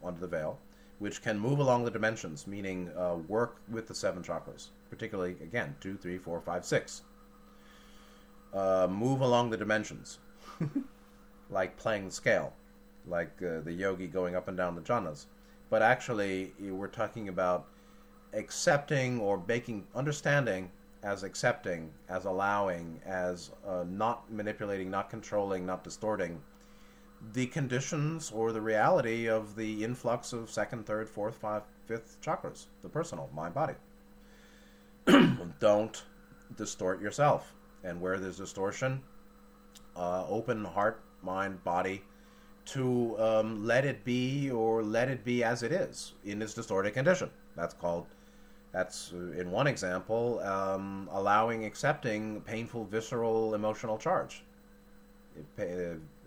under the veil which can move along the dimensions, meaning uh, work with the seven chakras, particularly, again, two, three, four, five, six. Uh, move along the dimensions, (laughs) like playing the scale, like uh, the yogi going up and down the jhanas. But actually, we're talking about accepting or making, understanding as accepting, as allowing, as uh, not manipulating, not controlling, not distorting the conditions or the reality of the influx of second, third, fourth, five, fifth chakras, the personal, mind, body. (clears throat) Don't distort yourself. And where there's distortion, uh, open heart, mind, body to um, let it be or let it be as it is in its distorted condition. That's called, that's uh, in one example, um, allowing, accepting painful, visceral, emotional charge.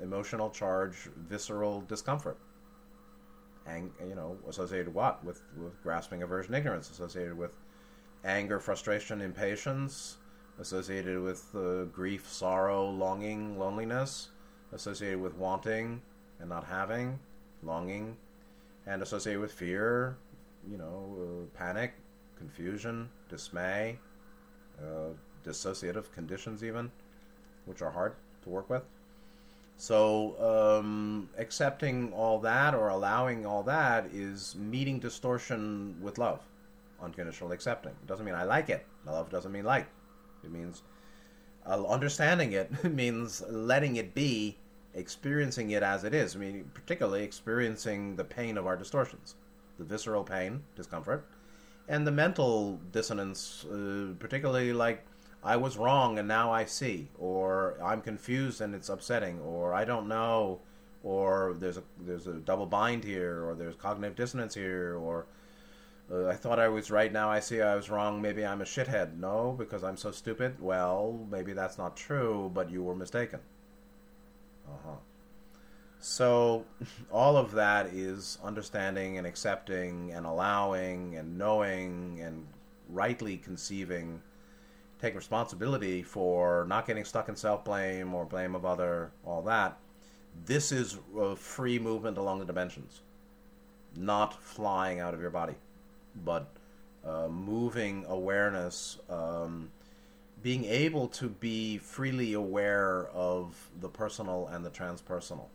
Emotional charge, visceral discomfort. And, you know, associated what? With, with grasping, aversion, ignorance, associated with anger, frustration, impatience, associated with uh, grief, sorrow, longing, loneliness, associated with wanting and not having, longing, and associated with fear, you know, uh, panic, confusion, dismay, uh, dissociative conditions, even, which are hard to work with. So, um, accepting all that or allowing all that is meeting distortion with love, unconditional accepting. It doesn't mean I like it. Love doesn't mean like. It means uh, understanding it (laughs) means letting it be, experiencing it as it is. I mean, particularly experiencing the pain of our distortions, the visceral pain, discomfort, and the mental dissonance, uh, particularly like I was wrong and now I see, or I'm confused and it's upsetting, or I don't know, or there's a there's a double bind here, or there's cognitive dissonance here, or uh, I thought I was right, now I see I was wrong. Maybe I'm a shithead. No, because I'm so stupid. Well, maybe that's not true, but you were mistaken. Uh huh. So, (laughs) all of that is understanding and accepting and allowing and knowing and rightly conceiving. Take responsibility for not getting stuck in self blame or blame of other, all that. This is free movement along the dimensions, not flying out of your body but uh, moving awareness, um, being able to be freely aware of the personal and the transpersonal,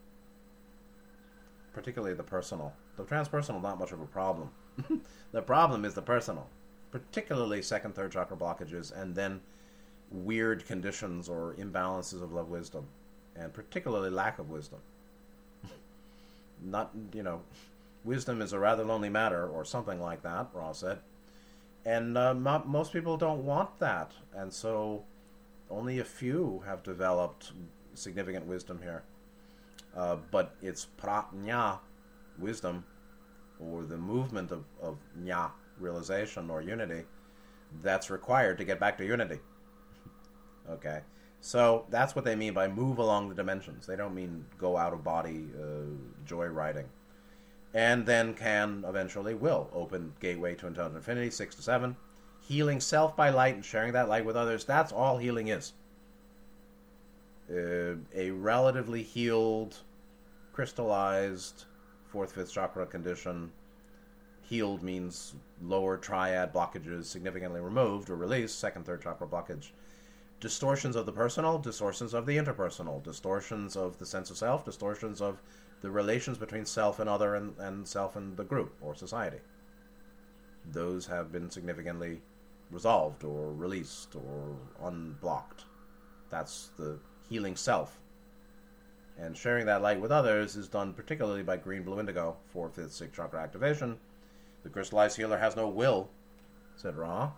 particularly the personal. The transpersonal, not much of a problem. (laughs) the problem is the personal, particularly second, third chakra blockages, and then weird conditions or imbalances of love wisdom, and particularly lack of wisdom. not, you know, wisdom is a rather lonely matter, or something like that, Ross said. And uh, most people don't want that. And so only a few have developed significant wisdom here. Uh, but it's pratnya, wisdom, or the movement of, of nya, realization or unity, that's required to get back to unity. okay? So that's what they mean by move along the dimensions. They don't mean go out of body uh, joy riding and then can eventually will open gateway to intelligent infinity six to seven healing self by light and sharing that light with others that's all healing is uh, a relatively healed crystallized fourth fifth chakra condition healed means lower triad blockages significantly removed or released second third chakra blockage distortions of the personal distortions of the interpersonal distortions of the sense of self distortions of the relations between self and other and, and self and the group or society. Those have been significantly resolved or released or unblocked. That's the healing self. And sharing that light with others is done particularly by green, blue, indigo for fifth, sixth chakra activation. The crystallized healer has no will, said Ra,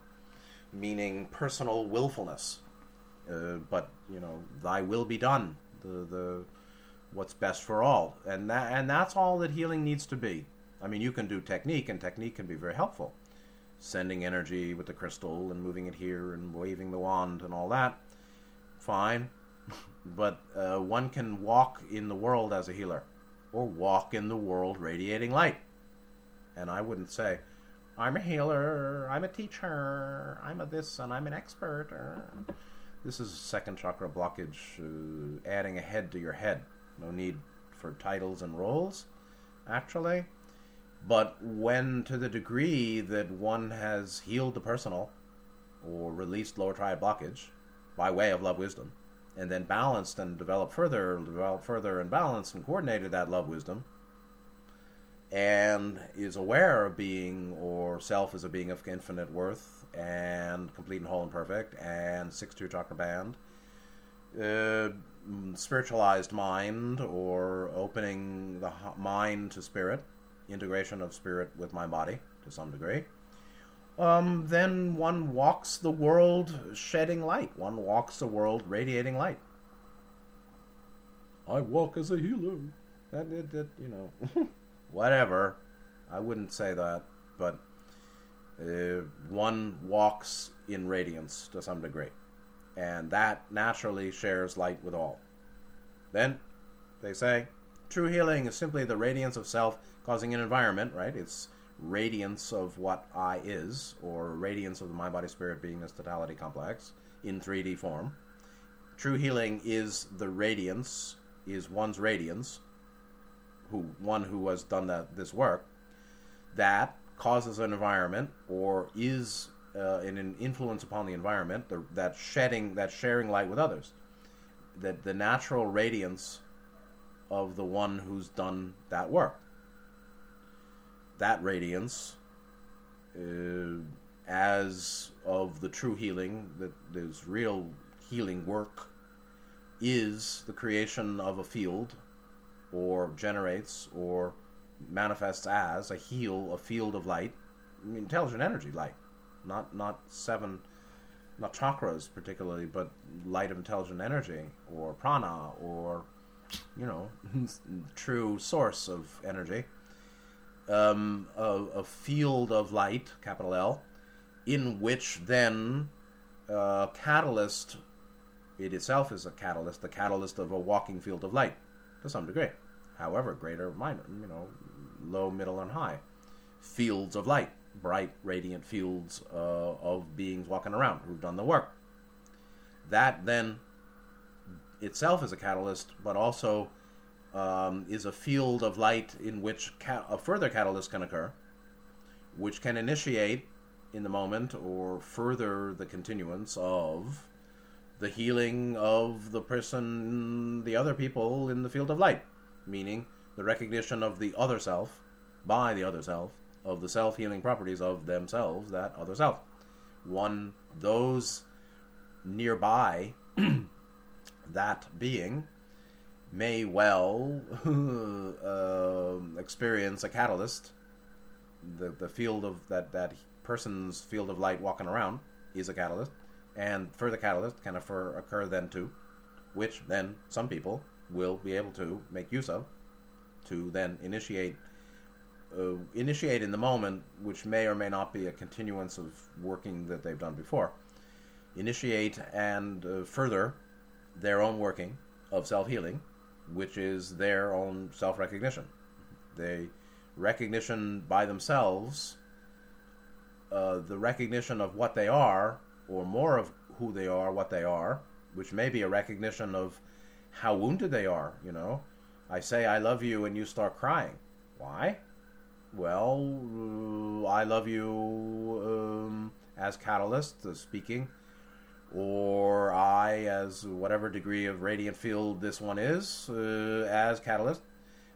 meaning personal willfulness. Uh, but you know, thy will be done. The the what's best for all, and that and that's all that healing needs to be. I mean, you can do technique, and technique can be very helpful. Sending energy with the crystal and moving it here and waving the wand and all that, fine. (laughs) but uh, one can walk in the world as a healer, or walk in the world radiating light. And I wouldn't say, I'm a healer, I'm a teacher, I'm a this, and I'm an expert. This is second chakra blockage, uh, adding a head to your head. No need for titles and roles, actually. But when, to the degree that one has healed the personal or released lower triad blockage by way of love wisdom, and then balanced and developed further, developed further and balanced and coordinated that love wisdom, and is aware of being or self as a being of infinite worth and complete and whole and perfect, and six two chakra band, uh, spiritualized mind or opening the mind to spirit, integration of spirit with my body to some degree um, then one walks the world shedding light. One walks the world radiating light. I walk as a healer. That, that, that you know, (laughs) whatever. I wouldn't say that, but uh, one walks in radiance to some degree, and that naturally shares light with all. Then, they say, true healing is simply the radiance of self causing an environment. Right? It's radiance of what I is, or radiance of the mind body spirit beingness totality complex in 3D form. True healing is the radiance, is one's radiance, who one who has done that this work, that causes an environment or is uh, in an influence upon the environment, the, that shedding, that sharing light with others, that the natural radiance of the one who's done that work. That radiance uh, as of the true healing, that there's real healing work, is the creation of a field, or generates, or manifests as a heal, a field of light, intelligent energy light, not not seven, not chakras particularly, but light of intelligent energy, or prana, or you know, (laughs) true source of energy. Um, a, a, field of light, capital L, in which then uh, catalyst, it itself is a catalyst, the catalyst of a walking field of light to some degree. However, greater, minor, you know, low, middle, and high. Fields of light, bright, radiant fields uh, of beings walking around who've done the work. That then itself is a catalyst, but also um, is a field of light in which ca- a further catalyst can occur, which can initiate in the moment or further the continuance of the healing of the person, the other people in the field of light, meaning the recognition of the other self by the other self, of the self healing properties of themselves, that other self. One, those nearby (clears throat) that being may well uh, (laughs) experience a catalyst. The the field of that that person's field of light walking around is a catalyst, and further catalyst can occur, occur then too, which then some people will be able to make use of to then initiate uh, initiate in the moment, which may or may not be a continuance of working that they've done before. Initiate and uh, further their own working of self healing which is their own self recognition. They recognition by themselves, uh, the recognition of what they are, or more of who they are, what they are, which may be a recognition of how wounded they are. You know, I say I love you, and you start crying. Why? Well, uh, I love you um, as catalyst, uh, speaking or I, as whatever degree of radiant field this one is, uh, as catalyst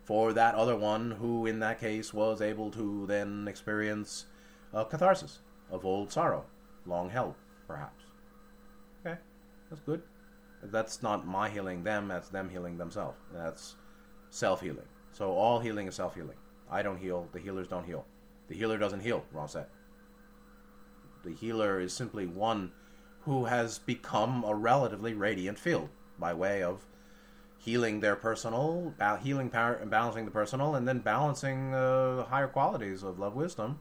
for that other one who, in that case, was able to then experience a catharsis of old sorrow, long held, perhaps. Okay, that's good. That's not my healing them, that's them healing themselves. That's self healing. So all healing is self healing. I don't heal, the healers don't heal. The healer doesn't heal, Ross said. The healer is simply one who has become a relatively radiant field by way of healing their personal, healing power, and balancing the personal, and then balancing uh, higher qualities of love, wisdom,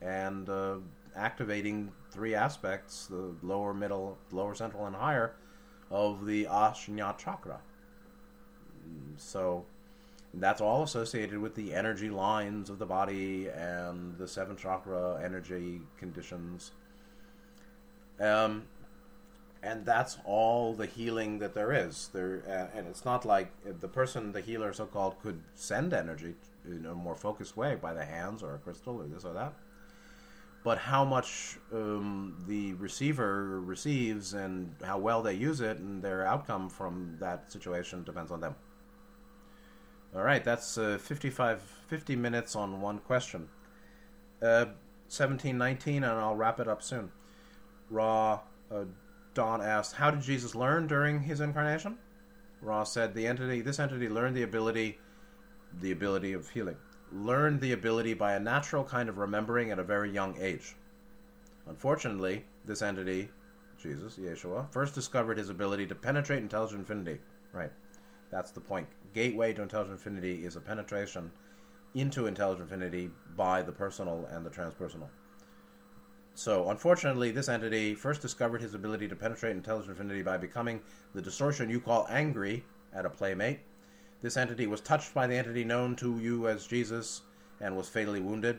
and uh, activating three aspects: the lower, middle, lower, central, and higher of the Ajna chakra. So that's all associated with the energy lines of the body and the seven chakra energy conditions um, and that's all the healing that there is. There, uh, and it's not like the person, the healer, so called, could send energy in a more focused way by the hands or a crystal or this or that. But how much um, the receiver receives and how well they use it and their outcome from that situation depends on them. All right, that's uh, 55, 50 minutes on one question. Uh, 1719, and I'll wrap it up soon. Ra, uh, Don asked, How did Jesus learn during his incarnation? Ra said, The entity, this entity learned the ability, the ability of healing learned the ability by a natural kind of remembering at a very young age. Unfortunately, this entity, Jesus, Yeshua, first discovered his ability to penetrate intelligent infinity. Right. That's the point. Gateway to intelligent infinity is a penetration into intelligent infinity by the personal and the transpersonal. So, unfortunately, this entity first discovered his ability to penetrate intelligent infinity by becoming the distortion you call angry at a playmate this entity was touched by the entity known to you as Jesus and was fatally wounded.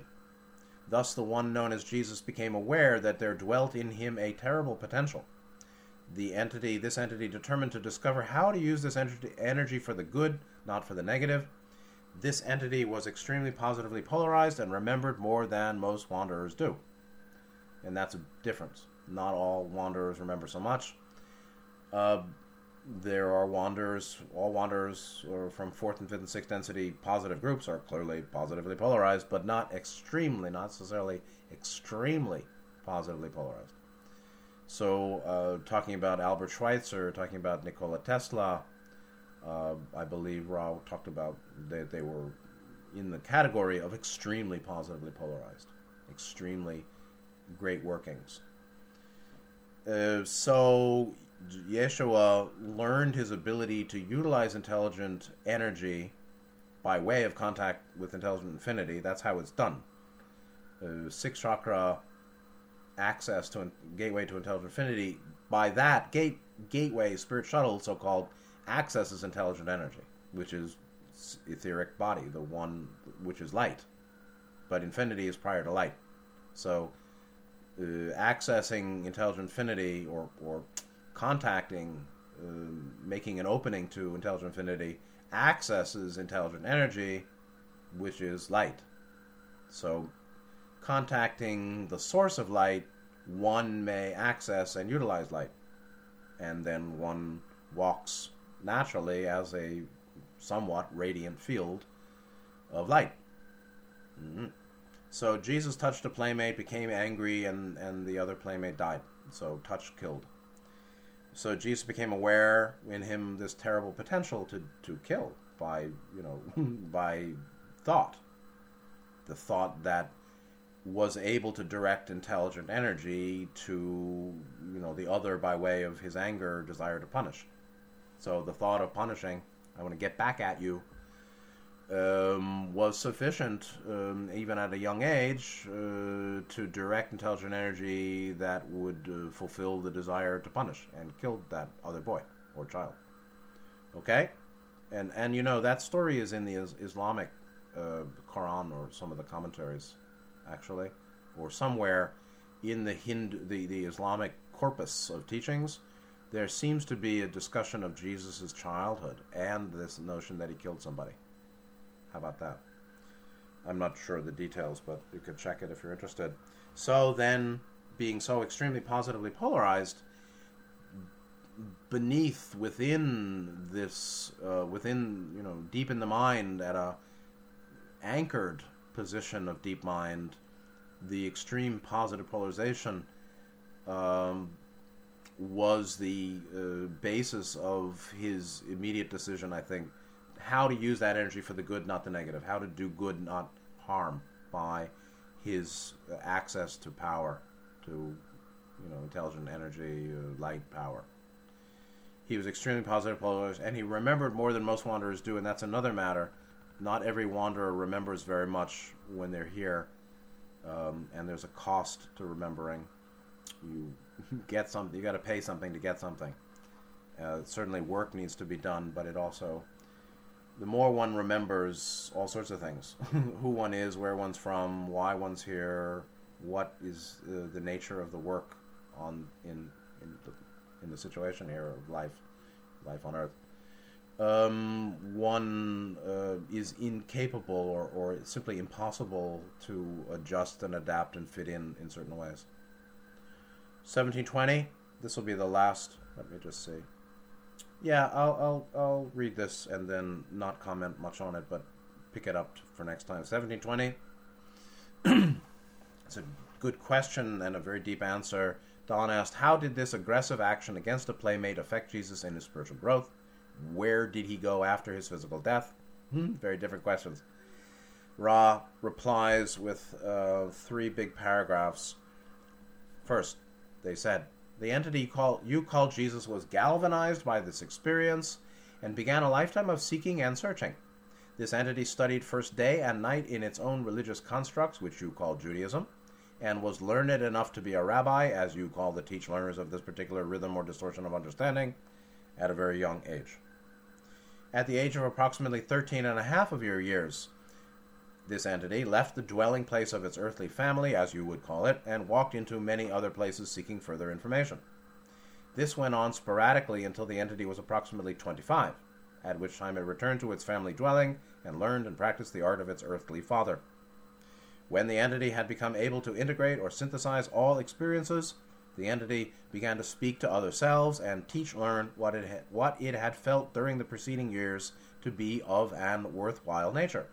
Thus, the one known as Jesus became aware that there dwelt in him a terrible potential. The entity, this entity, determined to discover how to use this energy for the good, not for the negative. This entity was extremely positively polarized and remembered more than most wanderers do. And that's a difference. Not all wanderers remember so much. Uh, there are wanderers, all wanderers or from fourth and fifth and sixth density positive groups are clearly positively polarized, but not extremely, not necessarily extremely positively polarized. So, uh, talking about Albert Schweitzer, talking about Nikola Tesla, uh, I believe Ra talked about that they were in the category of extremely positively polarized, extremely great workings. Uh, so Yeshua learned his ability to utilize intelligent energy by way of contact with intelligent infinity. That's how it's done. Uh, six chakra access to gateway to intelligent infinity. By that gate gateway, spirit shuttle, so called, accesses intelligent energy, which is etheric body, the one which is light. But infinity is prior to light. So, uh, accessing intelligent infinity or, or contacting, uh, making an opening to intelligent infinity, accesses intelligent energy, which is light. So, contacting the source of light, one may access and utilize light. And then one walks naturally as a somewhat radiant field of light. Mm-hmm. So Jesus touched a playmate, became angry, and, and the other playmate died. So touch killed. So Jesus became aware in him this terrible potential to, to kill by, you know, (laughs) by thought. The thought that was able to direct intelligent energy to, you know, the other by way of his anger, desire to punish. So the thought of punishing, I want to get back at you, um, was sufficient, um, even at a young age, uh, to direct intelligent energy that would uh, fulfill the desire to punish and kill that other boy or child. Okay, and and you know that story is in the Islamic uh, Quran or some of the commentaries, actually, or somewhere in the Hindu the, the Islamic corpus of teachings. There seems to be a discussion of Jesus' childhood and this notion that he killed somebody. How about that? I'm not sure the details, but you could check it if you're interested. So then, being so extremely positively polarized, beneath, within this, uh, within, you know, deep in the mind, at a anchored position of deep mind, the extreme positive polarization um, was the uh, basis of his immediate decision, I think, how to use that energy for the good, not the negative. How to do good, not harm, by his uh, access to power, to you know intelligent energy, uh, light, power. He was extremely positive, polarized, and he remembered more than most wanderers do, and that's another matter. Not every wanderer remembers very much when they're here, um, and there's a cost to remembering. You (laughs) get something, you got to pay something to get something. Uh, certainly, work needs to be done, but it also the more one remembers all sorts of things (laughs) who one is, where one's from, why one's here, what is uh, the nature of the work on in in the, in the situation here of life, life on Earth. um, one uh, is incapable or, or simply impossible to adjust and adapt and fit in in certain ways. 1720, this will be the last. Let me just see. Yeah, I'll, I'll, I'll read this and then not comment much on it, but pick it up for next time. 1720. (clears throat) it's a good question and a very deep answer. Don asked, How did this aggressive action against a playmate affect Jesus in his spiritual growth? Where did he go after his physical death? Hmm, very different questions. Ra replies with uh, three big paragraphs. First, they said, the entity call, you call Jesus was galvanized by this experience and began a lifetime of seeking and searching. This entity studied first day and night in its own religious constructs, which you call Judaism, and was learned enough to be a rabbi, as you call the teach learners of this particular rhythm or distortion of understanding, at a very young age. At the age of approximately 13 and a half of your years, this entity left the dwelling place of its earthly family, as you would call it, and walked into many other places seeking further information. This went on sporadically until the entity was approximately 25, at which time it returned to its family dwelling and learned and practiced the art of its earthly father. When the entity had become able to integrate or synthesize all experiences, the entity began to speak to other selves and teach learn what it, had, what it had felt during the preceding years to be of an worthwhile nature.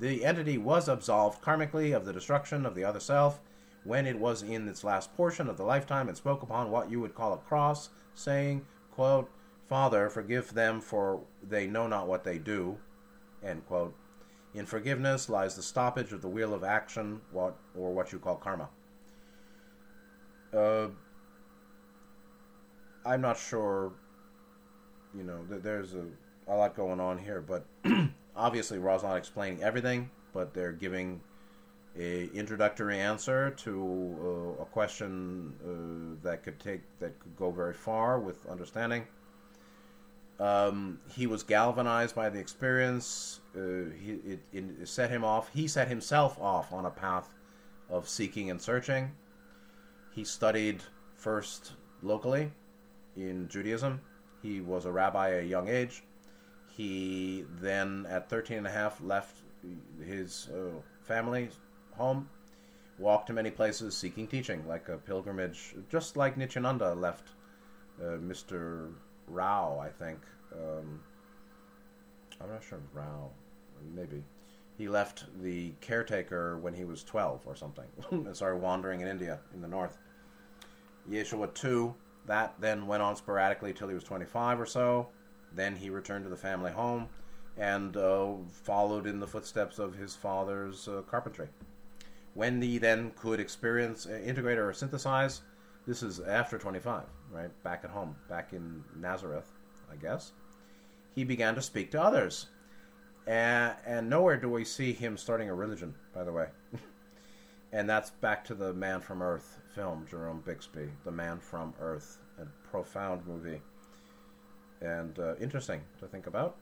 The entity was absolved karmically of the destruction of the other self when it was in its last portion of the lifetime and spoke upon what you would call a cross, saying, quote, Father, forgive them, for they know not what they do. End quote. In forgiveness lies the stoppage of the wheel of action, what or what you call karma. Uh, I'm not sure. You know, there's a, a lot going on here, but (clears throat) obviously Ra's not explaining everything, but they're giving a introductory answer to uh, a question uh, that could take that could go very far with understanding. Um, he was galvanized by the experience. Uh, he, it, it, set him off. He set himself off on a path of seeking and searching. He studied first locally in Judaism. He was a rabbi at a young age. He then, at 13 and a half, left his uh, family home, walked to many places seeking teaching, like a pilgrimage, just like Nityananda left uh, Mr. Rao, I think. Um, I'm not sure, Rao, maybe. He left the caretaker when he was 12 or something and (laughs) started wandering in India, in the north. Yeshua, too, that then went on sporadically till he was 25 or so. Then he returned to the family home and uh, followed in the footsteps of his father's uh, carpentry. When he then could experience, uh, integrate, or synthesize, this is after 25, right? Back at home, back in Nazareth, I guess. He began to speak to others. And, and nowhere do we see him starting a religion, by the way. (laughs) and that's back to the Man from Earth film, Jerome Bixby, The Man from Earth, a profound movie and uh, interesting to think about.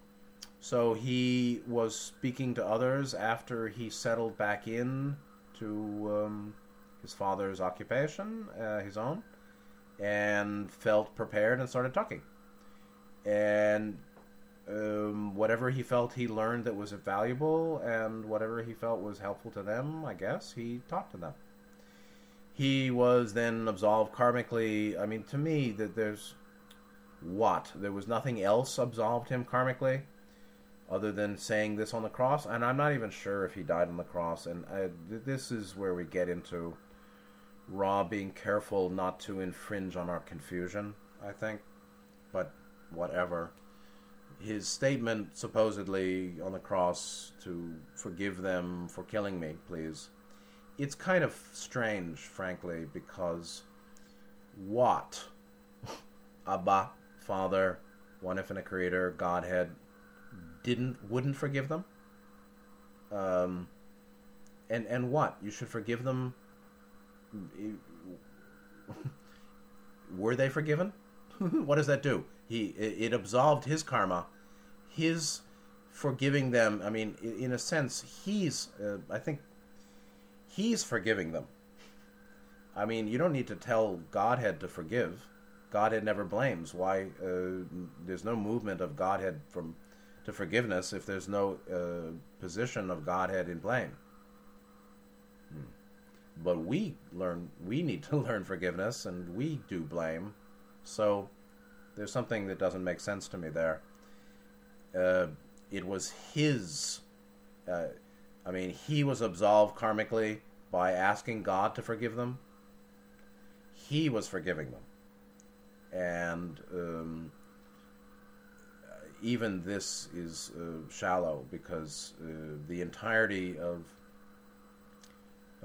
So he was speaking to others after he settled back in to um, his father's occupation, uh, his own, and felt prepared and started talking. And um, whatever he felt he learned that was valuable and whatever he felt was helpful to them, I guess, he taught to them. He was then absolved karmically. I mean, to me, that there's what? There was nothing else absolved him karmically other than saying this on the cross, and I'm not even sure if he died on the cross. And I, this is where we get into Ra being careful not to infringe on our confusion, I think. But whatever. His statement, supposedly on the cross, to forgive them for killing me, please. It's kind of strange, frankly, because what? (laughs) Abba Father, one infinite creator, Godhead, didn't wouldn't forgive them. Um, and and what you should forgive them. (laughs) Were they forgiven? (laughs) what does that do? He it, absolved his karma, his forgiving them. I mean, in a sense, he's. Uh, I think he's forgiving them. I mean, you don't need to tell Godhead to forgive Godhead never blames. Why? Uh, there's no movement of Godhead from to forgiveness if there's no uh, position of Godhead in blame. Hmm. But we learn. We need to (laughs) learn forgiveness, and we do blame. So there's something that doesn't make sense to me there. Uh, it was his. Uh, I mean, he was absolved karmically by asking God to forgive them. He was forgiving them and um, even this is uh, shallow because uh, the entirety of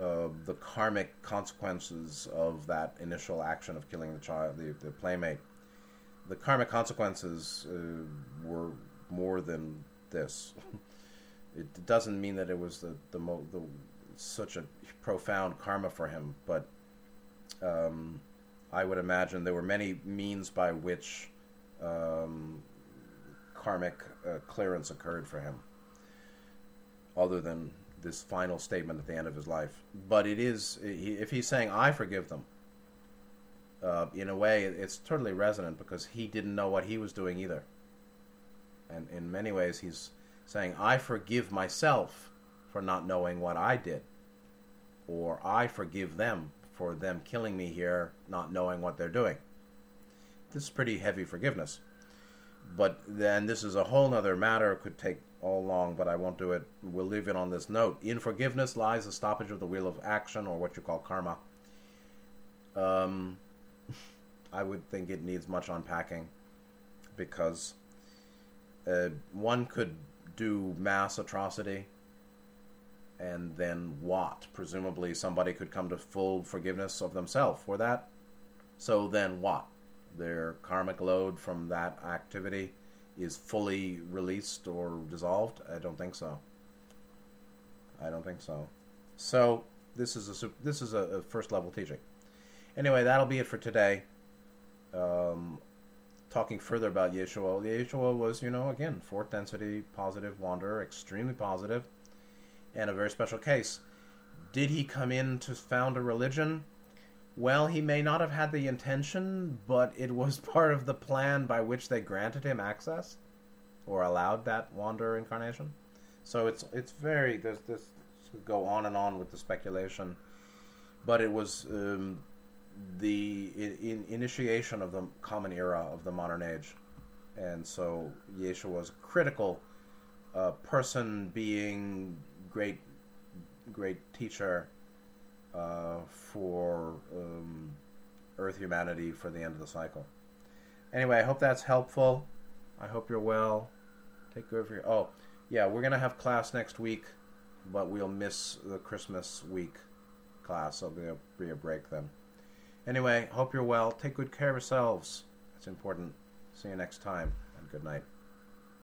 uh, the karmic consequences of that initial action of killing the child, the, the playmate, the karmic consequences uh, were more than this. (laughs) it doesn't mean that it was the the, mo- the such a profound karma for him, but um, I would imagine there were many means by which um, karmic uh, clearance occurred for him, other than this final statement at the end of his life. But it is, if he's saying, I forgive them, uh, in a way, it's totally resonant because he didn't know what he was doing either. And in many ways, he's saying, I forgive myself for not knowing what I did, or I forgive them for them killing me here, not knowing what they're doing. This is pretty heavy forgiveness. But then this is a whole other matter. Could take all long, but I won't do it. We'll leave it on this note. In forgiveness lies the stoppage of the wheel of action, or what you call karma. Um, (laughs) I would think it needs much unpacking because uh, one could do mass atrocity and then what? Presumably, somebody could come to full forgiveness of themselves for that. So then what? Their karmic load from that activity is fully released or dissolved? I don't think so. I don't think so. So this is a this is a, first level teaching. Anyway, that'll be it for today. Um, talking further about Yeshua, Yeshua was, you know, again, fourth density positive wanderer, extremely positive and a very special case. Did he come in to found a religion? Well, he may not have had the intention, but it was (laughs) part of the plan by which they granted him access or allowed that wanderer incarnation. So it's it's very there's this go on and on with the speculation, but it was um, the in, initiation of the common era of the modern age, and so Yeshua was a critical uh, person being great, great teacher uh, for um, Earth humanity for the end of the cycle. Anyway, I hope that's helpful. I hope you're well. Take good for your. Oh, yeah, we're gonna have class next week, but we'll miss the Christmas week class. So there'll be a break then. Anyway, hope you're well. Take good care of yourselves. It's important. See you next time, and good night.